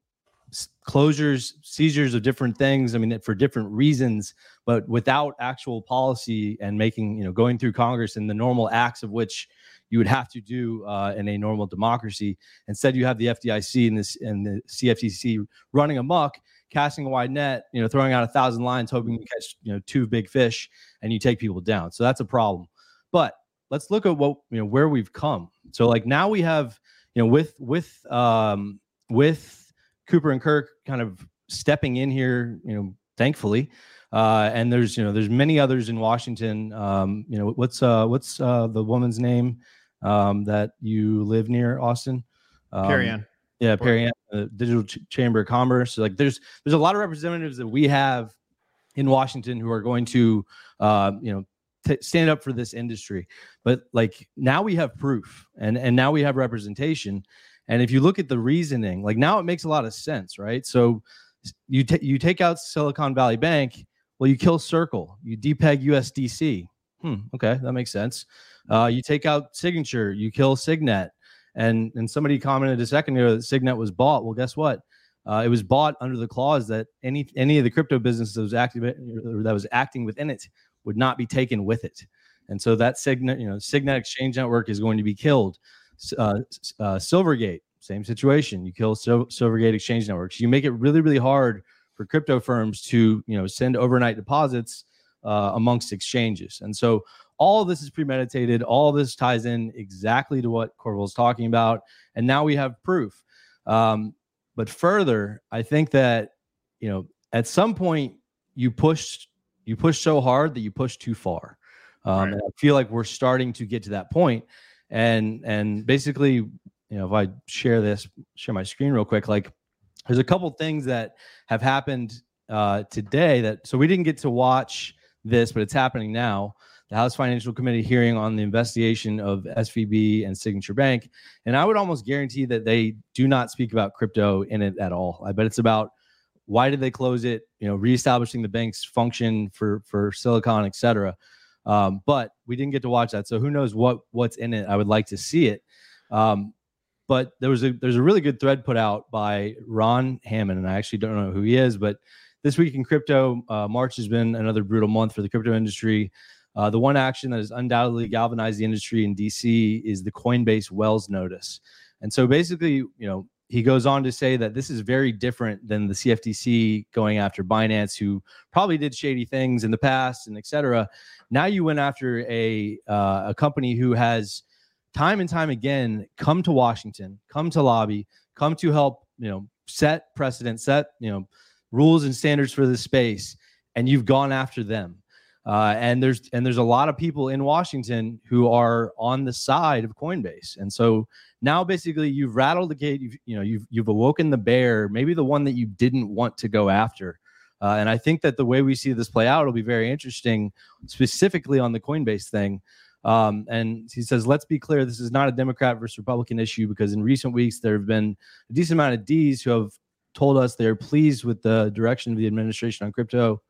closures, seizures of different things. I mean, for different reasons, but without actual policy and making, you know, going through Congress and the normal acts of which you would have to do uh, in a normal democracy. Instead, you have the FDIC and this and the CFTC running amok, casting a wide net, you know, throwing out a thousand lines, hoping to catch you know two big fish, and you take people down. So that's a problem. But let's look at what you know where we've come. So like now we have you know with with um, with Cooper and Kirk kind of stepping in here, you know, thankfully. Uh, and there's you know there's many others in Washington. Um, you know what's uh, what's uh, the woman's name? um, that you live near Austin. Um, Carry on. Yeah, Perianne, uh, Digital Ch- Chamber of Commerce. Like, there's there's a lot of representatives that we have in Washington who are going to, uh, you know, t- stand up for this industry. But like now we have proof, and and now we have representation. And if you look at the reasoning, like now it makes a lot of sense, right? So you ta- you take out Silicon Valley Bank, well, you kill Circle, you depeg USDC. Hmm, okay, that makes sense. Uh, you take out Signature, you kill Signet and and somebody commented a second ago that Signet was bought. Well, guess what? Uh, it was bought under the clause that any any of the crypto businesses that was active that was acting within it would not be taken with it, and so that Signet you know Signet Exchange Network is going to be killed. Uh, uh, Silvergate, same situation. You kill Sil- Silvergate Exchange Networks. You make it really really hard for crypto firms to you know send overnight deposits uh, amongst exchanges, and so all of this is premeditated. All this ties in exactly to what Corval's talking about. And now we have proof. Um, but further, I think that, you know, at some point you push you push so hard that you push too far. Um, Right. and I feel like we're starting to get to that point. And and basically, you know, if I share this, share my screen real quick, like there's a couple things that have happened uh, today that so we didn't get to watch this, but it's happening now the House Financial Committee hearing on the investigation of SVB and Signature Bank. And I would almost guarantee that they do not speak about crypto in it at all. I bet it's about why did they close it, you know, reestablishing the bank's function for for Silicon, et cetera. Um, but we didn't get to watch that. So who knows what what's in it. I would like to see it. Um, but there was a there's a really good thread put out by Ron Hammond, and I actually don't know who he is, but this week in crypto, uh, March has been another brutal month for the crypto industry. Uh, the one action that has undoubtedly galvanized the industry in DC is the Coinbase Wells notice. And so basically, you know, he goes on to say that this is very different than the CFTC going after Binance, who probably did shady things in the past and et cetera. Now you went after a uh, a company who has time and time again come to Washington, come to lobby, come to help you know set precedent, set you know rules and standards for this space, and you've gone after them. Uh, and there's and there's a lot of people in Washington who are on the side of Coinbase, and so now basically you've rattled the gate. You've you know you've you've awoken the bear, maybe the one that you didn't want to go after. Uh, and I think that the way we see this play out will be very interesting, specifically on the Coinbase thing. Um, and he says, let's be clear, this is not a Democrat versus Republican issue because in recent weeks there have been a decent amount of D's who have told us they're pleased with the direction of the administration on crypto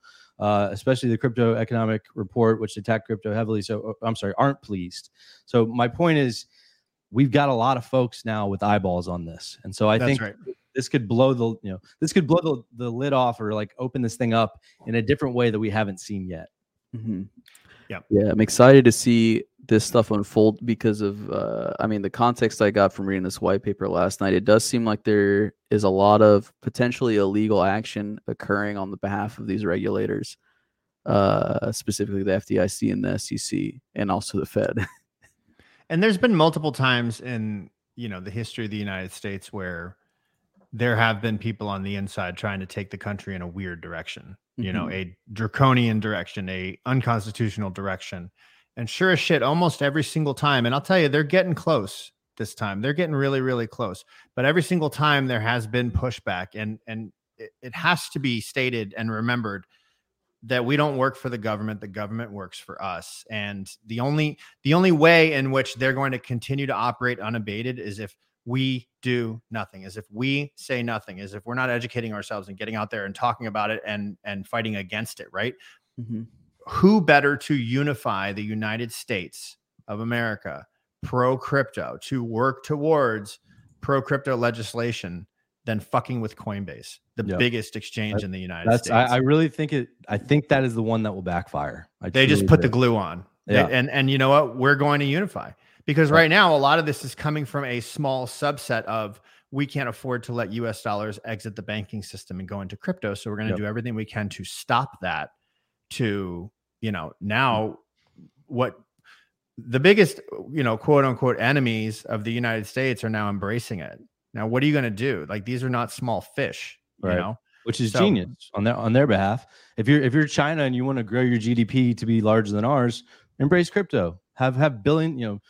uh, especially the crypto economic report, which attacked crypto heavily. So uh, I'm sorry, aren't pleased. So my point is, we've got a lot of folks now with eyeballs on this, and so I That's think right. this could blow the you know this could blow the, the lid off or like open this thing up in a different way that we haven't seen yet. Mm-hmm. Yeah, yeah, I'm excited to see this stuff unfold because of uh, i mean the context i got from reading this white paper last night it does seem like there is a lot of potentially illegal action occurring on the behalf of these regulators uh, specifically the fdic and the sec and also the fed and there's been multiple times in you know the history of the united states where there have been people on the inside trying to take the country in a weird direction you mm-hmm. know a draconian direction a unconstitutional direction and sure as shit, almost every single time. And I'll tell you, they're getting close this time. They're getting really, really close. But every single time there has been pushback, and and it, it has to be stated and remembered that we don't work for the government the government works for us and the only the only way in which they're going to continue to operate unabated is if we do nothing as if we say nothing as if we're not educating ourselves and getting out there and talking about it and and fighting against it right mm-hmm who better to unify the United States of America pro crypto to work towards pro crypto legislation than fucking with Coinbase, the yep. biggest exchange in the United States. I, I, really think it. I think that is the one that will backfire. I they just put the glue on. Yeah. They, and and you know what? We're going to unify because right now a lot of this is coming from a small subset of we can't afford to let U.S. dollars exit the banking system and go into crypto. So we're going to yep. do everything we can to stop that to you know now what the biggest you know quote unquote enemies of the united states are now embracing it. Now what are you going to do? Like these are not small fish right. you know? Which is so, genius on their on their behalf. If you're if you're china and you want to grow your gdp to be larger than ours embrace crypto. Have have billion you know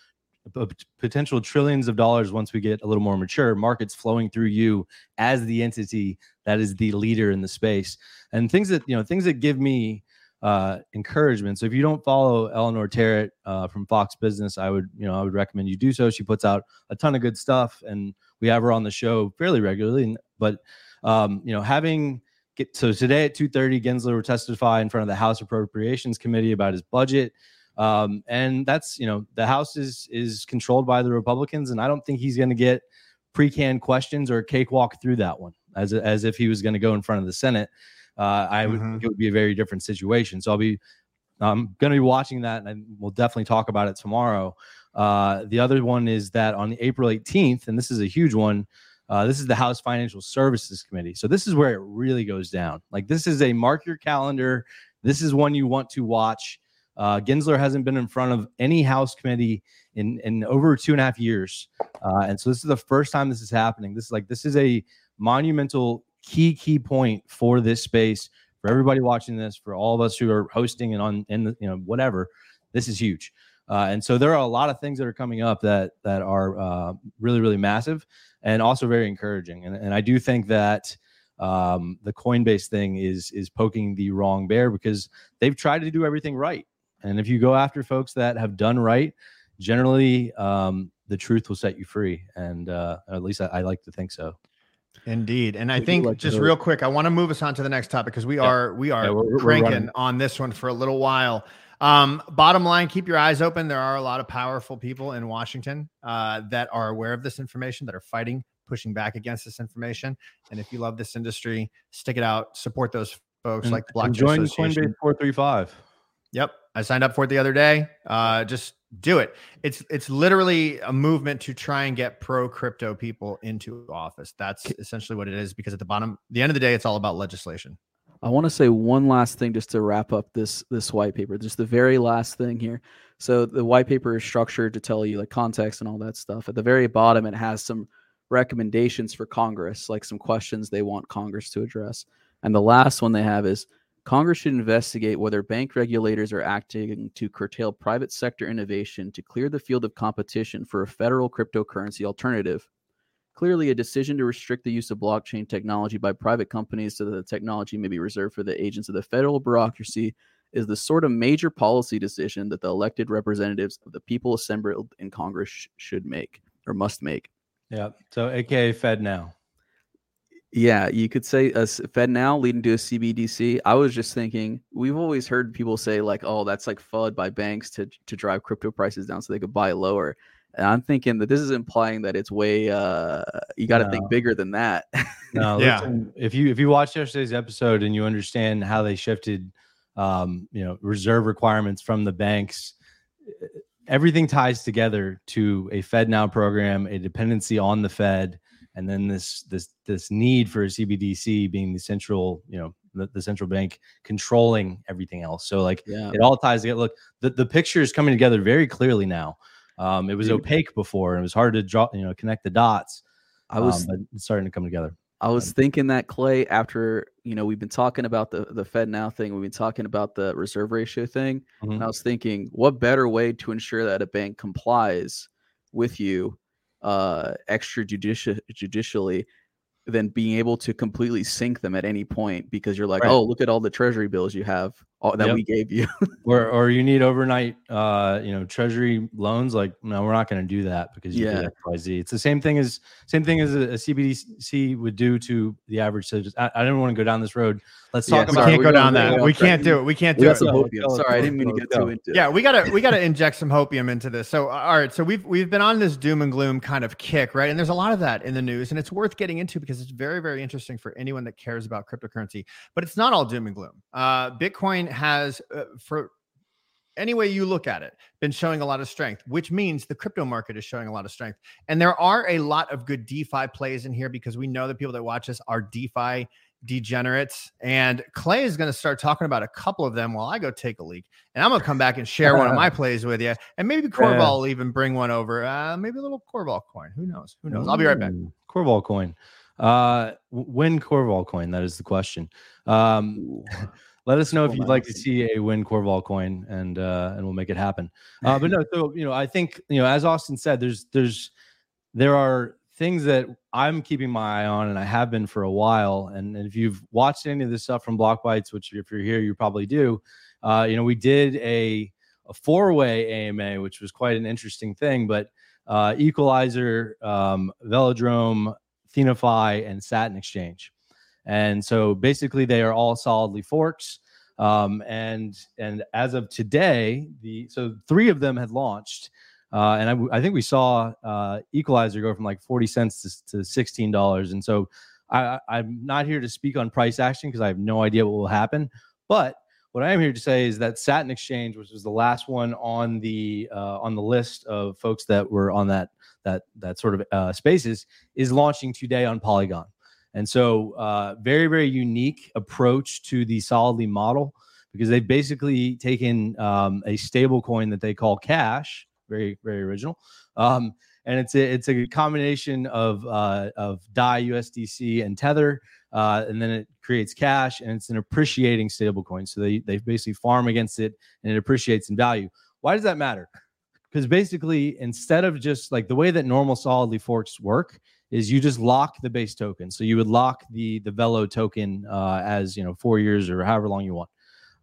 potential trillions of dollars once we get a little more mature markets flowing through you as the entity that is the leader in the space. And things that you know things that give me uh, encouragement. So if you don't follow Eleanor Terrett uh, from Fox Business, I would you know I would recommend you do so. She puts out a ton of good stuff, and we have her on the show fairly regularly. But um, you know, having get so today at two thirty, Gensler will testify in front of the House Appropriations Committee about his budget. Um, and that's you know the House is is controlled by the Republicans, and I don't think he's going to get pre-canned questions or a cakewalk through that one as as if he was going to go in front of the Senate uh, I would mm-hmm. think it would be a very different situation. So I'll be I'm going to be watching that, and we'll definitely talk about it tomorrow. Uh, the other one is that on April 18th, and this is a huge one. Uh, this is the House Financial Services Committee. So this is where it really goes down. Like this is a mark your calendar. This is one you want to watch. Uh, Gensler hasn't been in front of any House committee in in over two and a half years, uh, and so this is the first time this is happening. This is like this is a monumental key key point for this space for everybody watching this for all of us who are hosting and on in the you know whatever this is huge. Uh, and so there are a lot of things that are coming up that that are uh, really really massive and also very encouraging. And, and i do think that um, the coinbase thing is is poking the wrong bear because they've tried to do everything right. And if you go after folks that have done right generally um, the truth will set you free. And uh, at least I, I like to think so Indeed, and I think like just real quick, I want to move us on to the next topic because we yeah. are we are yeah, we're, cranking we're on this one for a little while. Um, bottom line, keep your eyes open. There are a lot of powerful people in Washington uh, that are aware of this information, that are fighting, pushing back against this information. And if you love this industry, stick it out, support those folks and, like the Blockchain join Association. Coinbase four three five. Yep, I signed up for it the other day. Uh, just do it. It's it's literally a movement to try and get pro crypto people into office. That's essentially what it is. Because at the bottom, the end of the day, it's all about legislation. I want to say one last thing just to wrap up this this white paper. Just the very last thing here. So the white paper is structured to tell you like context and all that stuff. At the very bottom, it has some recommendations for Congress, like some questions they want Congress to address. And the last one they have is Congress should investigate whether bank regulators are acting to curtail private sector innovation to clear the field of competition for a federal cryptocurrency alternative. Clearly, a decision to restrict the use of blockchain technology by private companies so that the technology may be reserved for the agents of the federal bureaucracy is the sort of major policy decision that the elected representatives of the people assembled in Congress sh- should make or must make. Yeah. So, AKA FedNow. Yeah, you could say a FedNow leading to a CBDC. I was just thinking we've always heard people say like, "Oh, that's like FUD by banks to to drive crypto prices down so they could buy lower." And I'm thinking that this is implying that it's way uh you got to No. think bigger than that. No, Yeah. listen, if you if you watch yesterday's episode and you understand how they shifted, um, you know, reserve requirements from the banks, everything ties together to a FedNow program, a dependency on the Fed, and then this this this need for a CBDC being the central, you know, the, the central bank controlling everything else. So like yeah. it all ties together. Look, the, the picture is coming together very clearly now. Um, it was Dude. opaque before, and it was hard to draw, you know, connect the dots. I was um, starting to come together. I was thinking that Clay, after you know, we've been talking about the the FedNow thing, we've been talking about the reserve ratio thing, Mhm. and I was thinking, what better way to ensure that a bank complies with you, uh, extrajudicial judicially, than being able to completely sink them at any point because you're like, Right. oh, look at all the treasury bills you have all, that Yep. we gave you. or or you need overnight uh you know treasury loans like no we're not going to do that because you Yeah. did xyz it's the same thing as same thing as a, a cbdc would do to the average citizen i, I didn't want to go down this road let's Yeah, talk We about sorry, can't we're go down that. off We can't do it. We can't we do it. some hopium. Sorry, I didn't mean to get too into it. Yeah, we gotta we gotta inject some hopium into this. So all right, so we've we've been on this doom and gloom kind of kick, right? And there's a lot of that in the news, and it's worth getting into because it's very very interesting for anyone that cares about cryptocurrency. But it's not all doom and gloom. Uh, Bitcoin has uh, for any way you look at it been showing a lot of strength which means the crypto market is showing a lot of strength. And there are a lot of good defi plays in here because we know the people that watch us are defi degenerates. And clay is going to start talking about a couple of them while i go take a leak. And i'm going to come back and share one of my plays with you and maybe corval Yeah. will even bring one over uh, maybe a little corval coin. Who knows? Who knows? I'll be right back. Corval coin. Uh w- win corval coin? That is the question. Um. Let us know if you'd like to see a win corval coin and uh and we'll make it happen. Uh but no so you know i think you know as austin said there's there's there are things that i'm keeping my eye on and i have been for a while. And, and if you've watched any of this stuff from Blockbytes which if you're here you probably do uh you know we did a a four-way ama which was quite an interesting thing but uh equalizer um velodrome thenify and satin exchange and so basically they are all solidly forks. Um, and and as of today the so three of them had launched uh, and I think we saw uh, equalizer go from like 40 cents to, to $16 and so I, I- i'm not here to speak on price action because i have no idea what will happen. But what i am here to say is that satin exchange which was the last one on the uh, on the list of folks that were on that that that sort of uh, spaces is launching today on polygon and so, uh, very, very unique approach to the solidly model because they've basically taken um, a stable coin that they call cash, very, very original. Um, and it's a, it's a combination of, uh, of DAI, USDC, and Tether. Uh, and then it creates cash and it's an appreciating stable coin. So they, they basically farm against it and it appreciates in value. Why does that matter? Because basically, instead of just like the way that normal solidly forks work, is you just lock the base token. So you would lock the the Velo token uh, as you know four years or however long you want.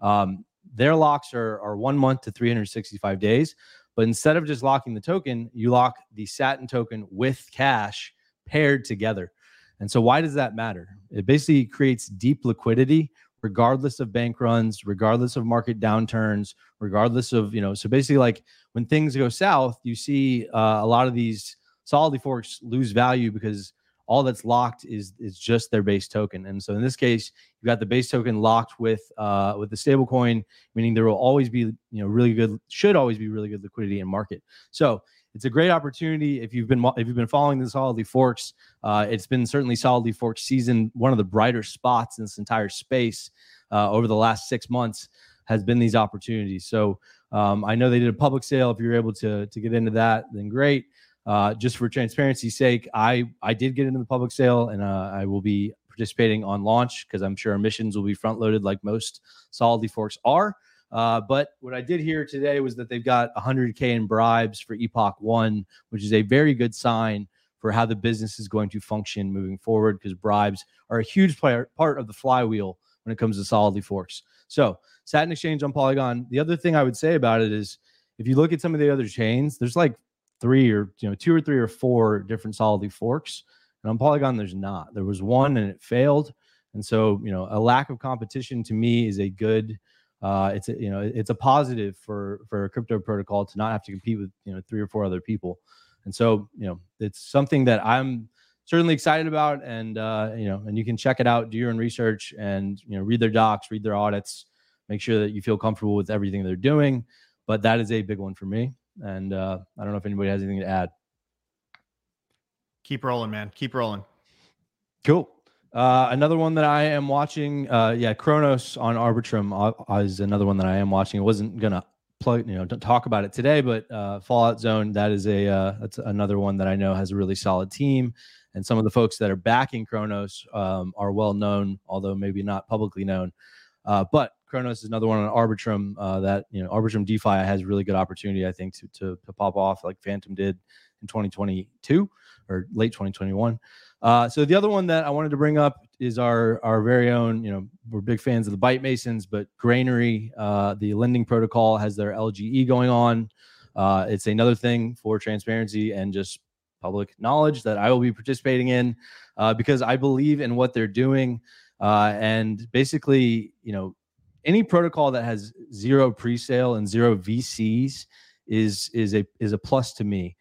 Um, their locks are are one month to 365 days. But instead of just locking the token, you lock the Satin token with cash paired together. And so why does that matter? It basically creates deep liquidity regardless of bank runs, regardless of market downturns, regardless of, you know, so basically like when things go south, you see uh, a lot of these solidly forks lose value because all that's locked is is just their base token. And so in this case, you've got the base token locked with uh, with the stablecoin, meaning there will always be you know really good should always be really good liquidity in market. So it's a great opportunity if you've been if you've been following the solidly forks. Uh, it's been certainly solidly fork season. One of the brighter spots in this entire space uh, over the last six months has been these opportunities. So um, I know they did a public sale. If you're able to to get into that, then great. Uh, just for transparency's sake, I I did get into the public sale, and uh, I will be participating on launch because I'm sure emissions will be front loaded like most solidly forks are. Uh, but what I did hear today was that they've got 100k in bribes for Epoch One, which is a very good sign for how the business is going to function moving forward because bribes are a huge player, part of the flywheel when it comes to solidly forks. So, Satin Exchange on Polygon. The other thing I would say about it is if you look at some of the other chains, there's like three or you know two or three or four different solidly forks and on polygon there's not. There was one and it failed and so you know a lack of competition to me is a good uh it's a you know it's a positive for for a crypto protocol to not have to compete with you know three or four other people. And so you know it's something that i'm certainly excited about and uh you know and you can check it out do your own research and you know read their docs read their audits make sure that you feel comfortable with everything they're doing but that is a big one for me and uh, I don't know if anybody has anything to add. Keep rolling, man. Keep rolling. Cool. Uh, another one that I am watching, uh, yeah, Chronos on Arbitrum uh, is another one that I am watching. I wasn't gonna plug, you know, talk about it today, but uh, Fallout Zone that is a uh, that's another one that I know has a really solid team, and some of the folks that are backing Chronos um, are well known, although maybe not publicly known. Uh, but Chronos is another one on Arbitrum uh, that you know Arbitrum DeFi has really good opportunity, I think, to, to, to pop off like Fantom did in 2022 or late 2021. Uh, so the other one that I wanted to bring up is our our very own. You know, we're big fans of the Byte Masons, but Granary, uh, the lending protocol, has their LGE going on. Uh, it's another thing for transparency and just public knowledge that I will be participating in uh, because I believe in what they're doing. Uh, and basically, you know, any protocol that has zero pre-sale and zero VCs is is a is a plus to me.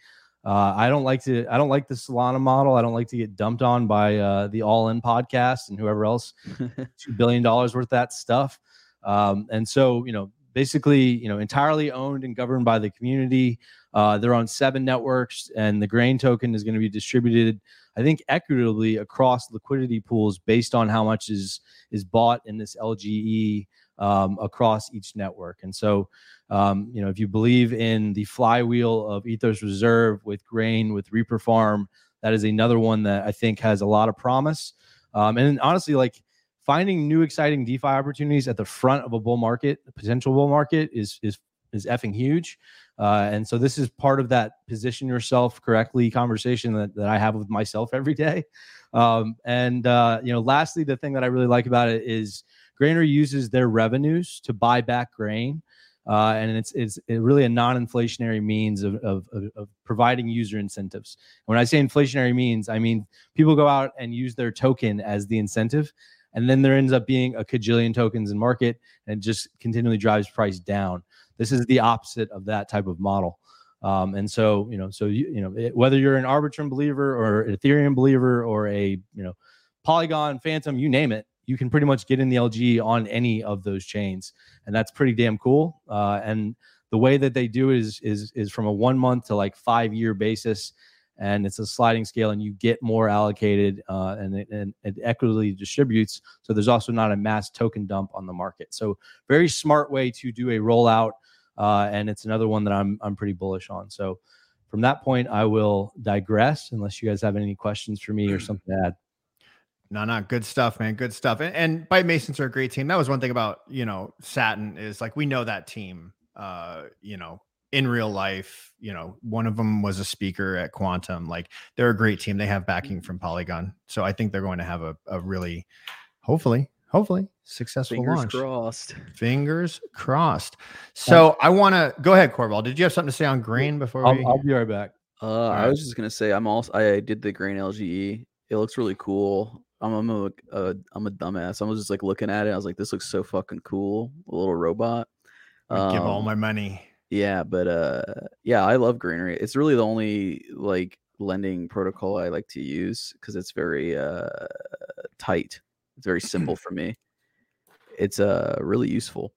Uh, I don't like to I don't like the Solana model. I don't like to get dumped on by uh, the All In podcast and whoever else two billion dollars worth of that stuff. Um, and so you know, basically, you know, entirely owned and governed by the community. Uh, they're on seven networks, and the Grain token is going to be distributed I think equitably across liquidity pools based on how much is is bought in this LGE um, across each network. And so, um, you know, if you believe in the flywheel of Ethos Reserve with Grain, with Reaper Farm, that is another one that I think has a lot of promise. Um, and honestly, like finding new exciting DeFi opportunities at the front of a bull market, a potential bull market, is is is effing huge. Uh, and so this is part of that position yourself correctly conversation that, that I have with myself every day. Um, and uh, you know, lastly, the thing that I really like about it is Granary uses their revenues to buy back grain. Uh, and it's it's really a non-inflationary means of, of, of, providing user incentives. When I say inflationary means, I mean people go out and use their token as the incentive, and then there ends up being a cajillion tokens in market, and just continually drives price down. This is the opposite of that type of model. Um, and so, you know, so you, you know, it, whether you're an Arbitrum believer or Ethereum believer or a, you know, Polygon, Fantom, you name it, you can pretty much get in the LG on any of those chains, and that's pretty damn cool. Uh, and the way that they do it is is is from a one month to like five year basis, and it's a sliding scale, and you get more allocated, uh, and, it, and it equitably distributes. So there's also not a mass token dump on the market. So very smart way to do a rollout uh, and it's another one that I'm I'm pretty bullish on. So from that point, I will digress unless you guys have any questions for me or something to add. No, not good stuff, man. Good stuff. And, and Byte Masons are a great team. That was one thing about you know Satin is like we know that team. Uh, you know, in real life, you know, one of them was a speaker at Quantum. Like they're a great team. They have backing from Polygon, so I think they're going to have a, a really, hopefully, hopefully successful Fingers launch. crossed. Fingers crossed. So I want to go ahead, Corval. Did you have something to say on grain before we? I'll, I'll be right back. Uh, I was just gonna say I'm also I did the grain LGE. It looks really cool. I'm I'm a, a I'm a dumbass. I was just like looking at it. I was like, this looks so fucking cool. A little robot. I'd give all Um, my money. Yeah, but uh, yeah, I love Granary. It's really the only like lending protocol I like to use because it's very uh, tight. It's very simple for me. It's uh really useful.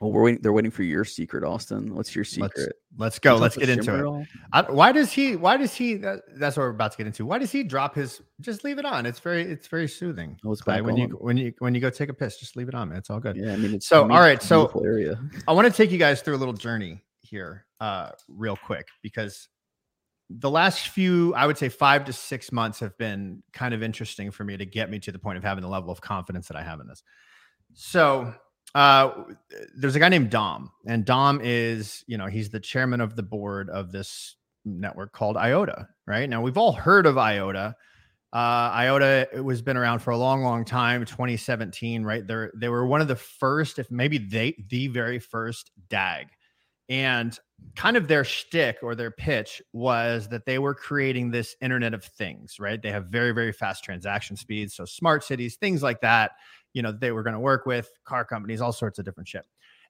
Well, we're waiting. They're waiting for your secret, Austin. What's your secret? Let's, let's go. Let's get into it. I, why does he? Why does he? That, that's what we're about to get into. Why does he drop his? Just leave it on. It's very. It's very soothing. Oh, it's Clay. back when you when you when you go take a piss, just leave it on. Man. It's all good. Yeah, I mean, it's So, I all right, so- area. I want to take you guys through a little journey here, uh, real quick, because the last few, I would say, five to six months have been kind of interesting for me to get me to the point of having the level of confidence that I have in this. So, uh, there's a guy named Dom, and Dom is, you know, he's the chairman of the board of this network called IOTA. Right now, we've all heard of IOTA. Uh, IOTA it was been around for a long, long time. 2017, right? They're they were one of the first, if maybe they the very first DAG, and kind of their shtick or their pitch was that they were creating this Internet of Things, right? They have very, very fast transaction speeds, so smart cities, things like that. You know, they were going to work with car companies, all sorts of different shit.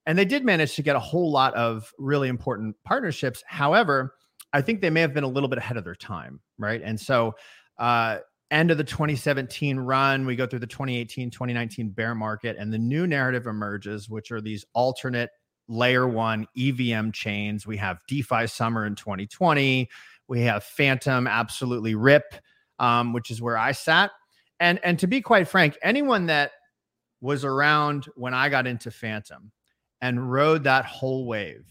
And they did manage to get a whole lot of really important partnerships. However, I think they may have been a little bit ahead of their time, right? And so, uh, end of the 2017 run, we go through the 2018, 2019 bear market, and the new narrative emerges, which are these alternate layer one EVM chains. We have DeFi summer in 2020. We have Fantom absolutely rip, um, which is where I sat. And and to be quite frank, anyone that was around when I got into Fantom and rode that whole wave,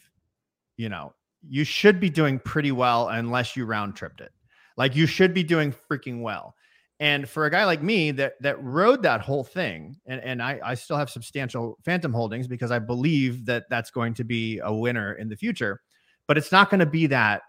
you know, you should be doing pretty well unless you round tripped it. Like you should be doing freaking well. And for a guy like me that that rode that whole thing, and, and I, I still have substantial Fantom holdings because I believe that that's going to be a winner in the future, but it's not going to be that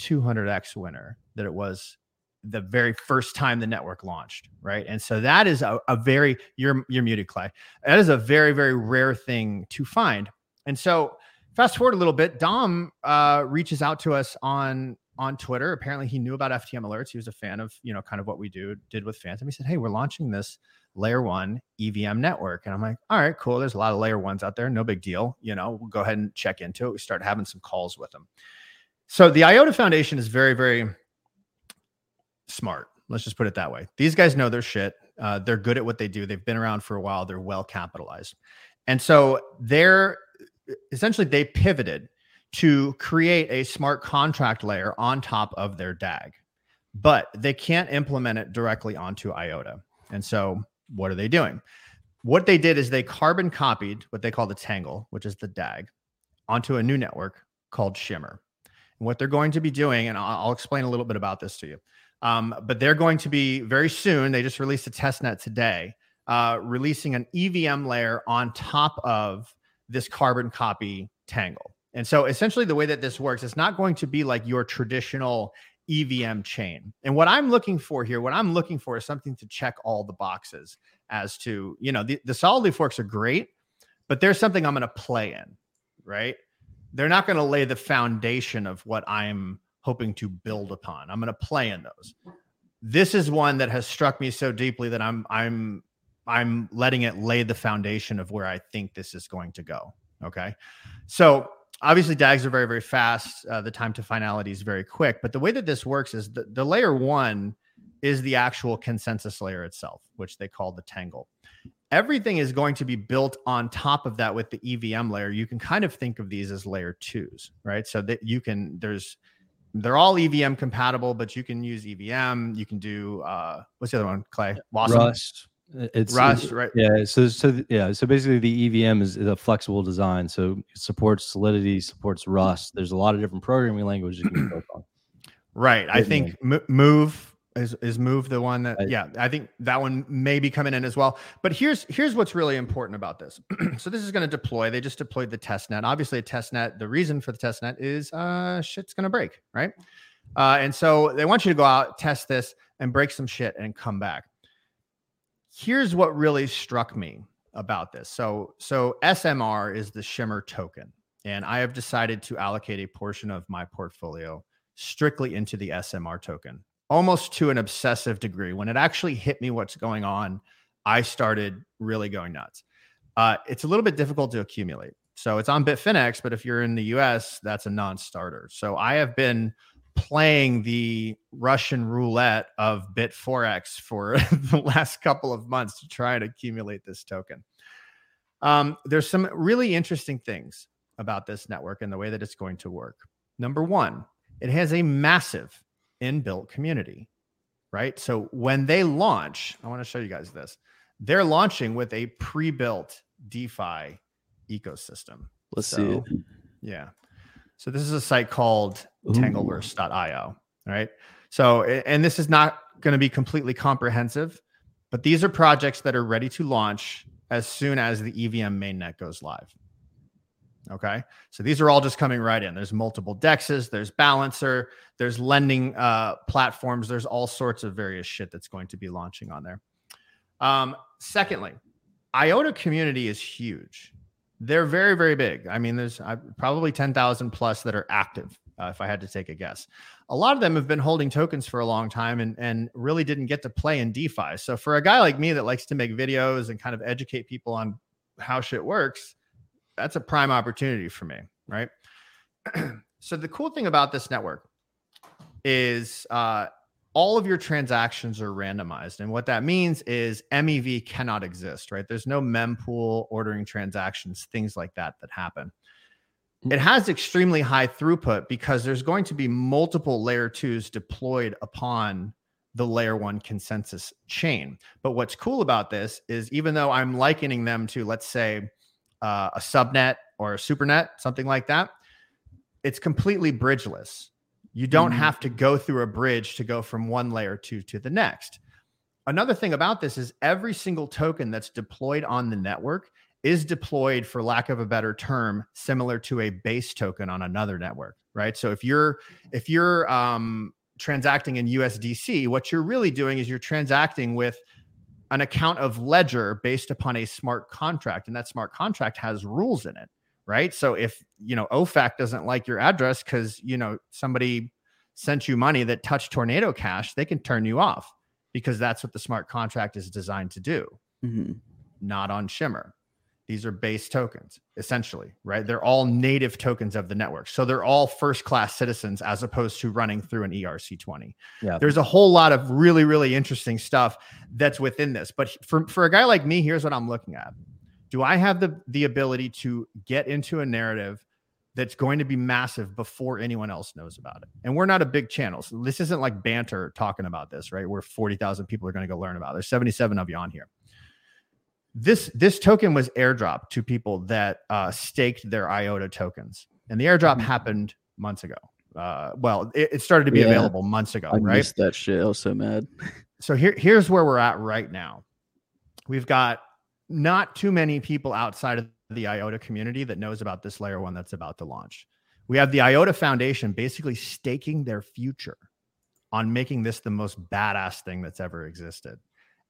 200x winner that it was the very first time the network launched, right? And so that is a, a very you're you're muted, Clay. That is a very very rare thing to find. And so fast forward a little bit, Dom uh, reaches out to us on on Twitter. Apparently, he knew about FTM alerts. He was a fan of you know kind of what we do did with Fantom. He said, "Hey, we're launching this layer one EVM network," and I'm like, "All right, cool. There's a lot of layer ones out there. No big deal. You know, we'll go ahead and check into it." We start having some calls with them. So the IOTA Foundation is very very smart. Let's just put it that way. These guys know their shit. Uh, they're good at what they do. They've been around for a while. They're well capitalized, and so they're essentially they pivoted to create a smart contract layer on top of their DAG, but they can't implement it directly onto IOTA. And so, what are they doing? What they did is they carbon copied what they call the Tangle, which is the DAG, onto a new network called Shimmer. And what they're going to be doing, and I'll, I'll explain a little bit about this to you, um, but they're going to be very soon. They just released a test net today, uh, releasing an EVM layer on top of this carbon copy Tangle. And so essentially the way that this works, it's not going to be like your traditional EVM chain. And what I'm looking for here, what I'm looking for is something to check all the boxes as to, you know, the, the solidly forks are great, but there's something I'm going to play in, right? They're not going to lay the foundation of what I'm hoping to build upon. I'm going to play in those. This is one that has struck me so deeply that I'm I'm I'm letting it lay the foundation of where I think this is going to go. Okay. So obviously DAGs are very, very fast. Uh, the time to finality is very quick. But the way that this works is the, the layer one is the actual consensus layer itself, which they call the tangle. Everything is going to be built on top of that with the EVM layer. You can kind of think of these as layer twos, right? So that you can, there's, they're all EVM compatible, but you can use EVM. You can do, uh, what's the other one, Clay? Wasm? Rust. It's Rust, right? Yeah. So so yeah. So basically, the EVM is, is a flexible design. So it supports Solidity, supports Rust. There's a lot of different programming languages you can build on. Right. I think Mo- Move is is Move the one that I- yeah, I think that one may be coming in as well. But here's here's what's really important about this. so this is going to deploy. They just deployed the test net. Obviously a test net, the reason for the test net is uh shit's going to break, right? Uh and so they want you to go out, test this and break some shit and come back. Here's what really struck me about this. So so SMR is the shimmer token and I have decided to allocate a portion of my portfolio strictly into the SMR token, almost to an obsessive degree. When it actually hit me what's going on, I started really going nuts. Uh, it's a little bit difficult to accumulate. So it's on Bitfinex, but if you're in the US, that's a non starter. So I have been playing the Russian roulette of BitForex for the last couple of months to try and accumulate this token. Um, there's some really interesting things about this network and the way that it's going to work. Number one, it has a massive inbuilt community, right? So when they launch, I want to show you guys this. They're launching with a pre built DeFi ecosystem. Let's So, see it. Yeah. So this is a site called tangleverse.io, right? So, and this is not going to be completely comprehensive, but these are projects that are ready to launch as soon as the EVM mainnet goes live. Okay. So these are all just coming right in. There's multiple dexes, there's balancer, there's lending uh, platforms, there's all sorts of various shit that's going to be launching on there. Um, secondly, IOTA community is huge. They're very, very big. I mean, there's uh, probably 10,000 plus that are active, uh, if I had to take a guess. A lot of them have been holding tokens for a long time and, and really didn't get to play in DeFi. So, for a guy like me that likes to make videos and kind of educate people on how shit works, that's a prime opportunity for me, right? so, the cool thing about this network is uh, all of your transactions are randomized. And what that means is MEV cannot exist, right? There's no mempool ordering transactions, things like that that happen. It has extremely high throughput because there's going to be multiple layer twos deployed upon the layer one consensus chain. But what's cool about this is even though I'm likening them to, let's say, uh, a subnet or a supernet, something like that, it's completely bridgeless. You don't Mhm. have to go through a bridge to go from one layer two to the next. Another thing about this is every single token that's deployed on the network is deployed, for lack of a better term, similar to a base token on another network, right? So if you're if you're um, transacting in USDC, what you're really doing is you're transacting with an account of ledger based upon a smart contract, and that smart contract has rules in it, right? So if you know OFAC doesn't like your address because you know somebody sent you money that touched Tornado Cash, they can turn you off because that's what the smart contract is designed to do Mhm. not on Shimmer. These are base tokens, essentially, right? They're all native tokens of the network. So they're all first class citizens as opposed to running through an ERC20. Yeah. There's a whole lot of really, really interesting stuff that's within this. But for, for a guy like me, here's what I'm looking at. Do I have the, the ability to get into a narrative that's going to be massive before anyone else knows about it? And we're not a big channel. So this isn't like banter talking about this, right? Where 40,000 people are going to go learn about it. There's 77 of you on here this this token was airdropped to people that uh, staked their IOTA tokens, and the airdrop Mhm. happened months ago. Uh, well, it, it started to be Yeah. available months ago, I right? missed that shit. I was so mad. So here here's where we're at right now. We've got not too many people outside of the IOTA community that knows about this layer one that's about to launch. We have the IOTA Foundation basically staking their future on making this the most badass thing that's ever existed.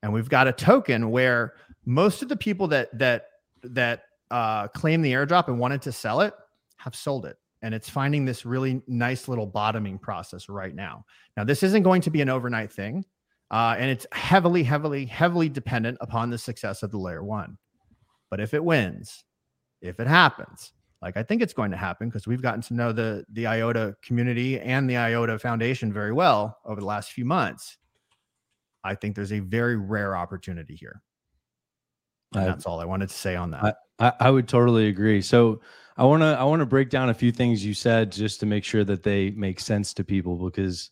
And we've got a token where most of the people that that that uh, claim the airdrop and wanted to sell it have sold it, and it's finding this really nice little bottoming process right now. Now, this isn't going to be an overnight thing, uh, and it's heavily, heavily, heavily dependent upon the success of the layer one. But if it wins, if it happens, like I think it's going to happen because we've gotten to know the the IOTA community and the IOTA Foundation very well over the last few months. I think there's a very rare opportunity here. And I- that's all I wanted to say on that. I, I would totally agree. So I want to I want to break down a few things you said just to make sure that they make sense to people because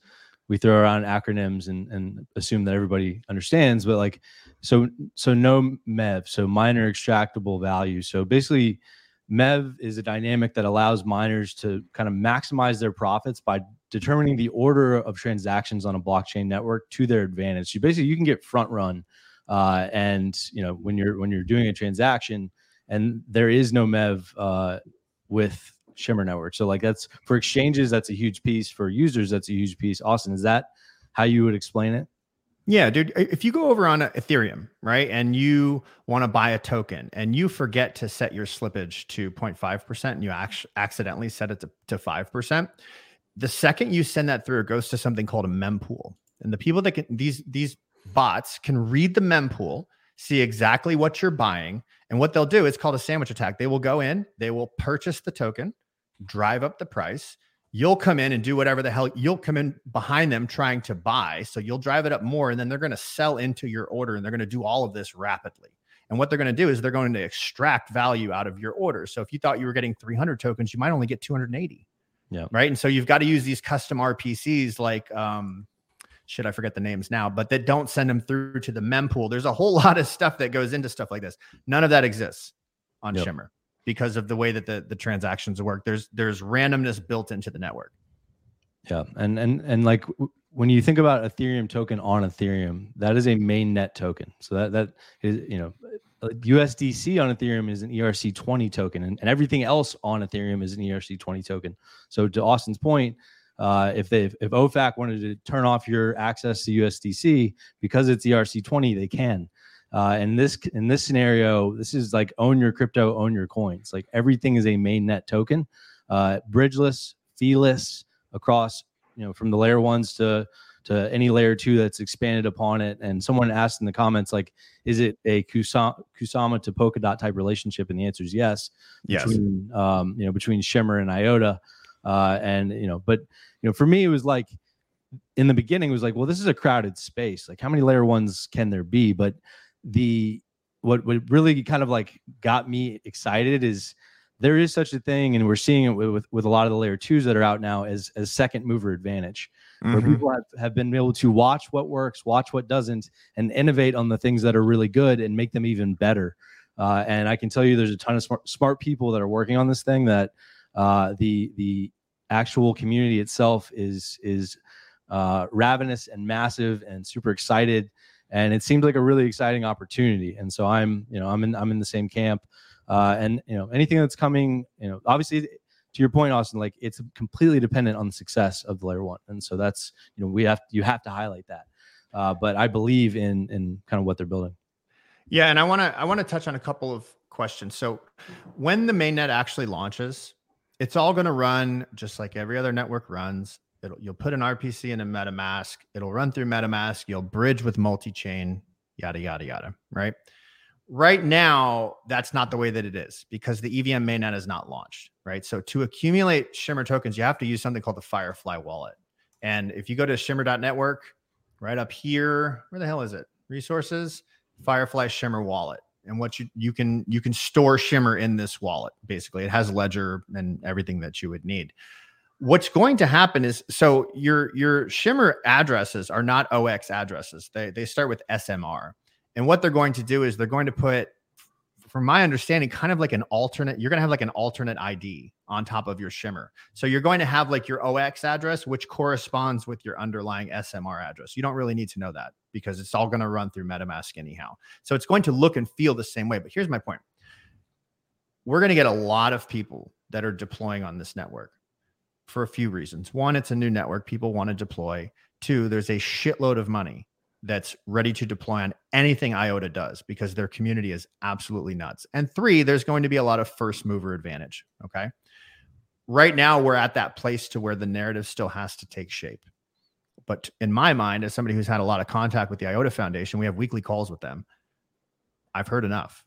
we throw around acronyms and and assume that everybody understands. But like so so no MEV, so miner extractable value. So basically, MEV is a dynamic that allows miners to kind of maximize their profits by determining the order of transactions on a blockchain network to their advantage. You basically, you can get front run, uh, and you know when you're when you're doing a transaction and there is no MEV uh, with Shimmer Network. So like that's for exchanges, that's a huge piece. For users, that's a huge piece. Austin, is that how you would explain it? Yeah, dude. If you go over on Ethereum, right, and you want to buy a token and you forget to set your slippage to 0.5% and you ac- accidentally set it to, to 5%, the second you send that through, it goes to something called a mempool. And the people that can, these, these bots can read the mempool, see exactly what you're buying. And what they'll do is called a sandwich attack. They will go in, they will purchase the token, drive up the price, you'll come in and do whatever the hell you'll come in behind them trying to buy. So you'll drive it up more and then they're going to sell into your order and they're going to do all of this rapidly. And what they're going to do is they're going to extract value out of your order. So if you thought you were getting 300 tokens, you might only get 280. Yeah. Right. And so you've got to use these custom RPCs like, um, shit, I forget the names now, but that don't send them through to the mempool. There's a whole lot of stuff that goes into stuff like this. None of that exists on Yep. Shimmer because of the way that the, the transactions work. There's there's randomness built into the network. Yeah, and and and like w- when you think about Ethereum token on Ethereum, that is a mainnet token. So that that is you know USDC on Ethereum is an ERC twenty token, and, and everything else on Ethereum is an ERC twenty token. So to Austin's point, uh, if they if OFAC wanted to turn off your access to USDC because it's ERC twenty, they can. Uh, and this in this scenario, this is like own your crypto, own your coins. Like everything is a mainnet token, uh, bridgeless, feeless across you know from the layer ones to to any layer two that's expanded upon it. And someone asked in the comments like, is it a Kusama, Kusama to Polkadot type relationship? And the answer is yes. Between um, you know between Shimmer and IOTA, uh, and you know, but you know, for me it was like in the beginning it was like, well, this is a crowded space. Like, how many layer ones can there be? But the what what really kind of like got me excited is there is such a thing, and we're seeing it with, with, with a lot of the layer twos that are out now as as second mover advantage, where Mhm. people have, have been able to watch what works, watch what doesn't, and innovate on the things that are really good and make them even better. Uh, and I can tell you, there's a ton of smart, smart people that are working on this thing. That uh, the the actual community itself is is uh, ravenous and massive and super excited, and it seems like a really exciting opportunity. And so I'm you know I'm in I'm in the same camp. Uh, and you know anything that's coming, you know, obviously to your point, Austin, like it's completely dependent on the success of the layer one, and so that's you know we have you have to highlight that. Uh, but I believe in in kind of what they're building. Yeah, and I want to I want to touch on a couple of questions. So, when the mainnet actually launches, it's all going to run just like every other network runs. It'll you'll put an RPC in a MetaMask. It'll run through MetaMask. You'll bridge with multi-chain. Yada yada yada. Right. Right now, that's not the way that it is because the EVM mainnet is not launched. Right. So to accumulate Shimmer tokens, you have to use something called the Firefly wallet. And if you go to Shimmer.network, right up here, where the hell is it? Resources. Firefly Shimmer wallet. And what you you can you can store Shimmer in this wallet. Basically, it has Ledger and everything that you would need. What's going to happen is so your your Shimmer addresses are not 0x addresses. They they start with SMR. And what they're going to do is they're going to put from my understanding, kind of like an alternate, you're going to have like an alternate ID on top of your Shimmer. So you're going to have like your 0x address, which corresponds with your underlying SMR address. You don't really need to know that because it's all going to run through MetaMask anyhow. So it's going to look and feel the same way. But here's my point we're going to get a lot of people that are deploying on this network for a few reasons. One, it's a new network, people want to deploy. Two, there's a shitload of money that's ready to deploy on anything IOTA does because their community is absolutely nuts. And three, there's going to be a lot of first mover advantage. Okay. Right now, we're at that place to where the narrative still has to take shape. But in my mind, as somebody who's had a lot of contact with the IOTA Foundation, we have weekly calls with them. I've heard enough.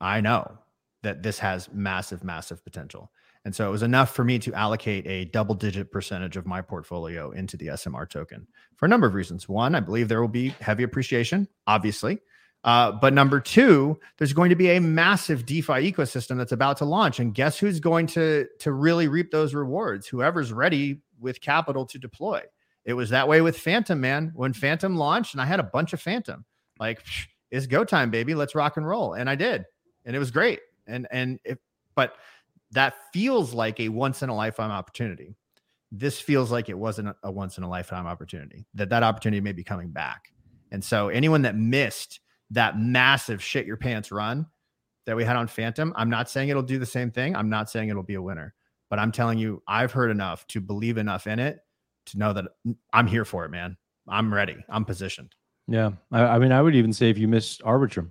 I know that this has massive, massive potential. And so it was enough for me to allocate a double digit percentage of my portfolio into the SMR token for a number of reasons. One, I believe there will be heavy appreciation, obviously. Uh, but number two, there's going to be a massive DeFi ecosystem that's about to launch. And guess who's going to, to really reap those rewards? Whoever's ready with capital to deploy. It was that way with Fantom, man. When Fantom launched, and I had a bunch of Fantom, like, it's go time, baby. Let's rock and roll. And I did. And it was great. And, and, if, but that feels like a once in a lifetime opportunity. This feels like it wasn't a once in a lifetime opportunity, that that opportunity may be coming back. And so anyone that missed that massive shit your pants run that we had on Fantom, I'm not saying it'll do the same thing. I'm not saying it'll be a winner, but I'm telling you, I've heard enough to believe enough in it to know that I'm here for it, man. I'm ready. I'm positioned. Yeah, I, I mean, I would even say if you missed Arbitrum,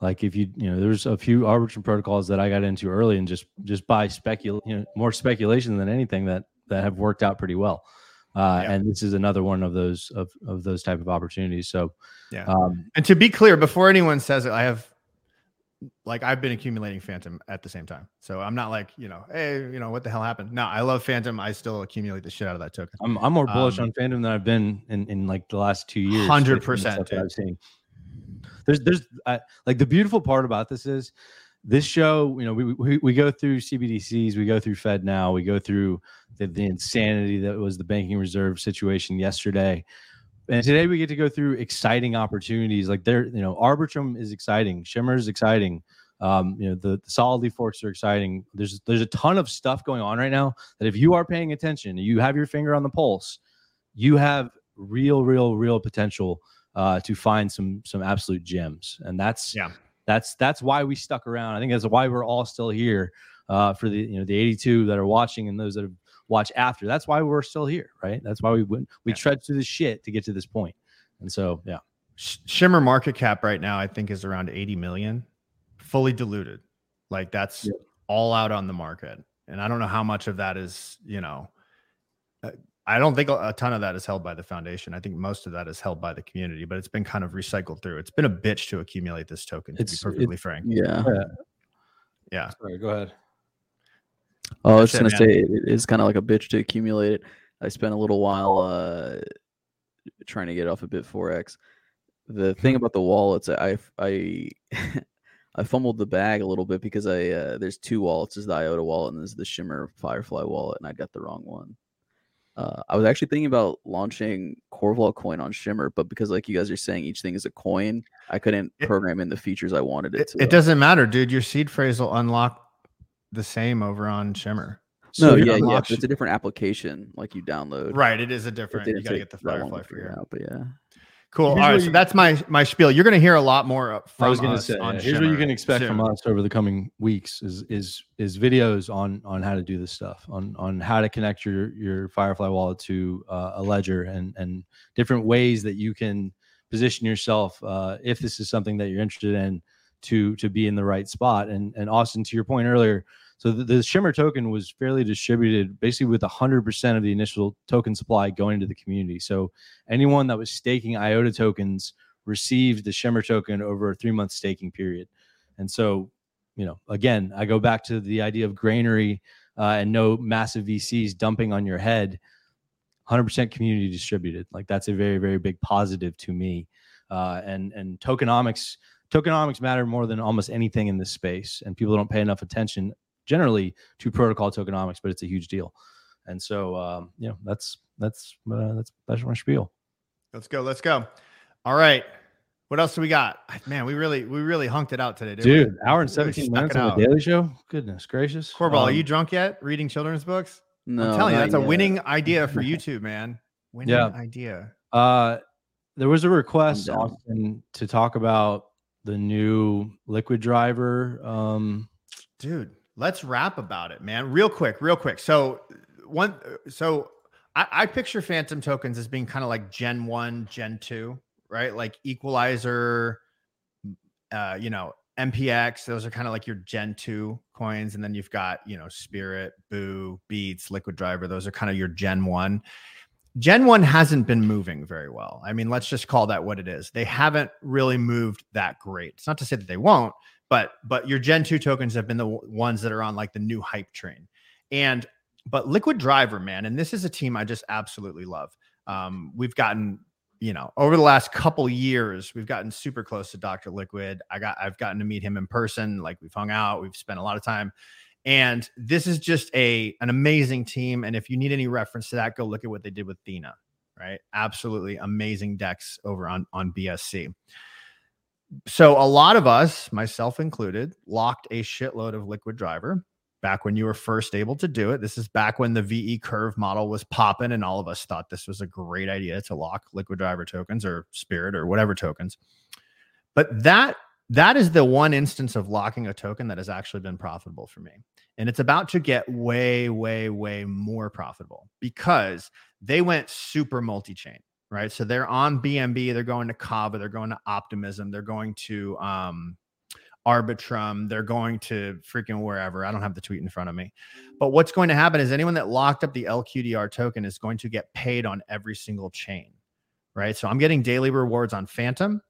like if you you know, there's a few Arbitrum protocols that I got into early and just just by specul, you know, more speculation than anything that that have worked out pretty well. Uh, Yeah. And this is another one of those of of those type of opportunities. So Yeah. um, And to be clear, before anyone says it, I have like I've been accumulating Fantom at the same time. So I'm not like, you know, hey, you know, what the hell happened? No, I love Fantom. I still accumulate the shit out of that token. I'm I'm more bullish Um, on Fantom than I've been in in like the last two years. 100%, based on the stuff that dude. I've seen. There's there's like the beautiful part about this is this show. You know, we, we we go through CBDCs, we go through FedNow, we go through the, the insanity that was the banking reserve situation yesterday. And today we get to go through exciting opportunities. Like there, you know, Arbitrum is exciting, Shimmer is exciting. Um, you know, the, the solidly forks are exciting. There's there's a ton of stuff going on right now that if you are paying attention, you have your finger on the pulse, you have real, real, real potential uh, to find some some absolute gems. And that's Yeah. that's that's why we stuck around. I think that's why we're all still here uh, for the you know the 82 that are watching and those that have watched after. That's why we're still here, right? That's why we went we Yeah. tread through the shit to get to this point. And so yeah, Shimmer market cap right now, I think, is around 80 million, fully diluted. Like that's Yeah. all out on the market. And I don't know how much of that is, you know, uh, I don't think a a ton of that is held by the foundation. I think most of that is held by the community, but it's been kind of recycled through. It's been a bitch to accumulate this token, to It's- be perfectly frank. Yeah. Yeah. sorry, go ahead. Oh, I was just gonna man. say it is kind of like a bitch to accumulate it. I spent a little while uh trying to get off of BitForex. The thing about the wallets, I I I fumbled the bag a little bit because I uh, there's two wallets. There's the IOTA wallet and there's the Shimmer Firefly wallet, and I got the wrong one. Uh, I was actually thinking about launching Corval coin on Shimmer, but because like you guys are saying, each thing is a coin, I couldn't It- program in the features I wanted it, It, to. it doesn't matter, dude. Your seed phrase will unlock the same over on Shimmer. No, So yeah, yeah, unlock but it's a different application. Like you download. Right. It is a different. You got to get the Firefly figure figure. out, but yeah. Cool. Here's All right. what So that's my my spiel. You're going to hear a lot more from I was going to us say, on yeah, here's what you Shimmer can expect from us over the coming weeks is is is videos on on how to do this stuff, on on how to connect your your Firefly wallet to uh, a ledger, and and different ways that you can position yourself uh, if this is something that you're interested in to to be in the right spot. And and Austin, to your point earlier, so the, the Shimmer token was fairly distributed, basically with 100% of the initial token supply going to the community. So anyone that was staking IOTA tokens received the Shimmer token over a three month staking period. And so, you know, again, I go back to the idea of granary uh, and no massive VCs dumping on your head. 100% community distributed. Like that's a very, very big positive to me. Uh, and and tokenomics, tokenomics matter more than almost anything in this space, and people don't pay enough attention generally to protocol tokenomics, but it's a huge deal. And so, um, you know, that's that's uh, that's that's my spiel. Let's go. Let's go. All right. What else do we got? Man, we really we really hunked it out today, didn't we? Dude, hour and 17 stuck minutes on out. the Daily Show. Goodness gracious. Corval, are Um, you drunk yet? Reading children's books? No, I'm telling you, not that's a winning idea for YouTube, man. Winning Yeah. idea. Uh, there was a request. Austin, to talk about the new liquid driver. Um, dude let's rap about it man real quick real quick so one so i, I picture Fantom tokens as being kind of like gen 1 gen 2 right like equalizer uh you know mpx those are kind of like your gen 2 coins and then you've got you know spirit boo beats liquid driver those are kind of your gen 1 Gen 1 hasn't been moving very well. I mean, let's just call that what it is. They haven't really moved that great. It's not to say that they won't, but but your Gen 2 tokens have been the w- ones that are on like the new hype train. And but Liquid Driver, man, and this is a team I just absolutely love. Um, we've gotten, you know, over the last couple years, we've gotten super close to Dr. Liquid. I got I've gotten to meet him in person, like we've hung out, we've spent a lot of time. And this is just a an amazing team. And if you need any reference to that, go look at what they did with Thena, right? Absolutely amazing DEX over on on BSC. So a lot of us, myself included, locked a shitload of liquid driver back when you were first able to do it. This is back when the VE curve model was popping, and all of us thought this was a great idea to lock liquid driver tokens or spirit or whatever tokens. But that that is the one instance of locking a token that has actually been profitable for me. And it's about to get way, way, way more profitable because they went super multi-chain, right? So they're on BNB, they're going to Kava, they're going to Optimism, they're going to um, Arbitrum, they're going to freaking wherever. I don't have the tweet in front of me. But what's going to happen is anyone that locked up the LQDR token is going to get paid on every single chain, right? So I'm getting daily rewards on Fantom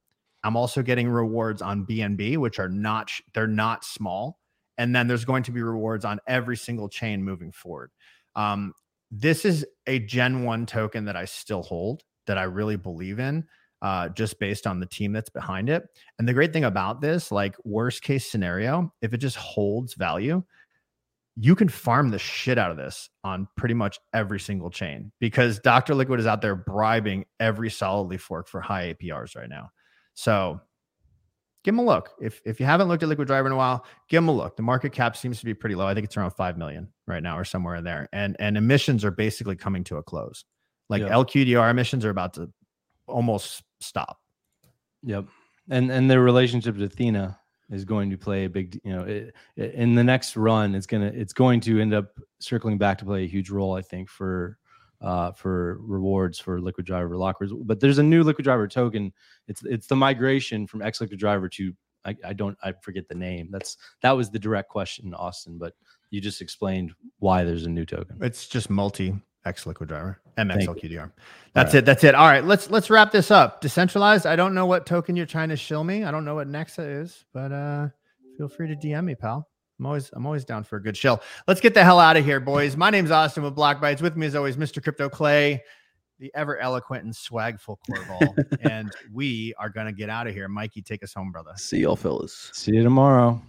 I'm also getting rewards on BNB, which are not they're not small. And then there's going to be rewards on every single chain moving forward. Um, this is a Gen One token that I still hold that I really believe in. Uh, just based on the team that's behind it. And the great thing about this, like worst case scenario, if it just holds value, you can farm the shit out of this on pretty much every single chain because Dr. Liquid is out there bribing every solidly fork for high APRs right now. So give them a look. If if you haven't looked at Liquid Driver in a while, give them a look. The market cap seems to be pretty low. I think it's around 5 million right now or somewhere in there. And and emissions are basically coming to a close. Like Yeah. LQDR emissions are about to almost stop. Yep. And and their relationship to Athena is going to play a big, you know, it, it- in the next run, it's gonna it's going to end up circling back to play a huge role, I think, for uh for rewards for liquid driver lockers. But there's a new liquid driver token. It's it's the migration from X liquid driver to I, I don't I forget the name. That's that was the direct question, Austin, but you just explained why there's a new token. It's just multi X liquid driver, Thank you. MXLQDR. That's right. it. That's it. All right, let's let's wrap this up. Decentralized. I don't know what token you're trying to shill me. I don't know what Nexa is, but uh feel free to DM me, pal. I'm always I'm always down for a good shill. Let's get the hell out of here, boys. My name's Austin with Blockbytes. With me as always, Mr. Crypto Clay, the ever eloquent and swagful Corval. and we are gonna get out of here. Mikey, take us home, brother. See y'all, fellas. See you tomorrow.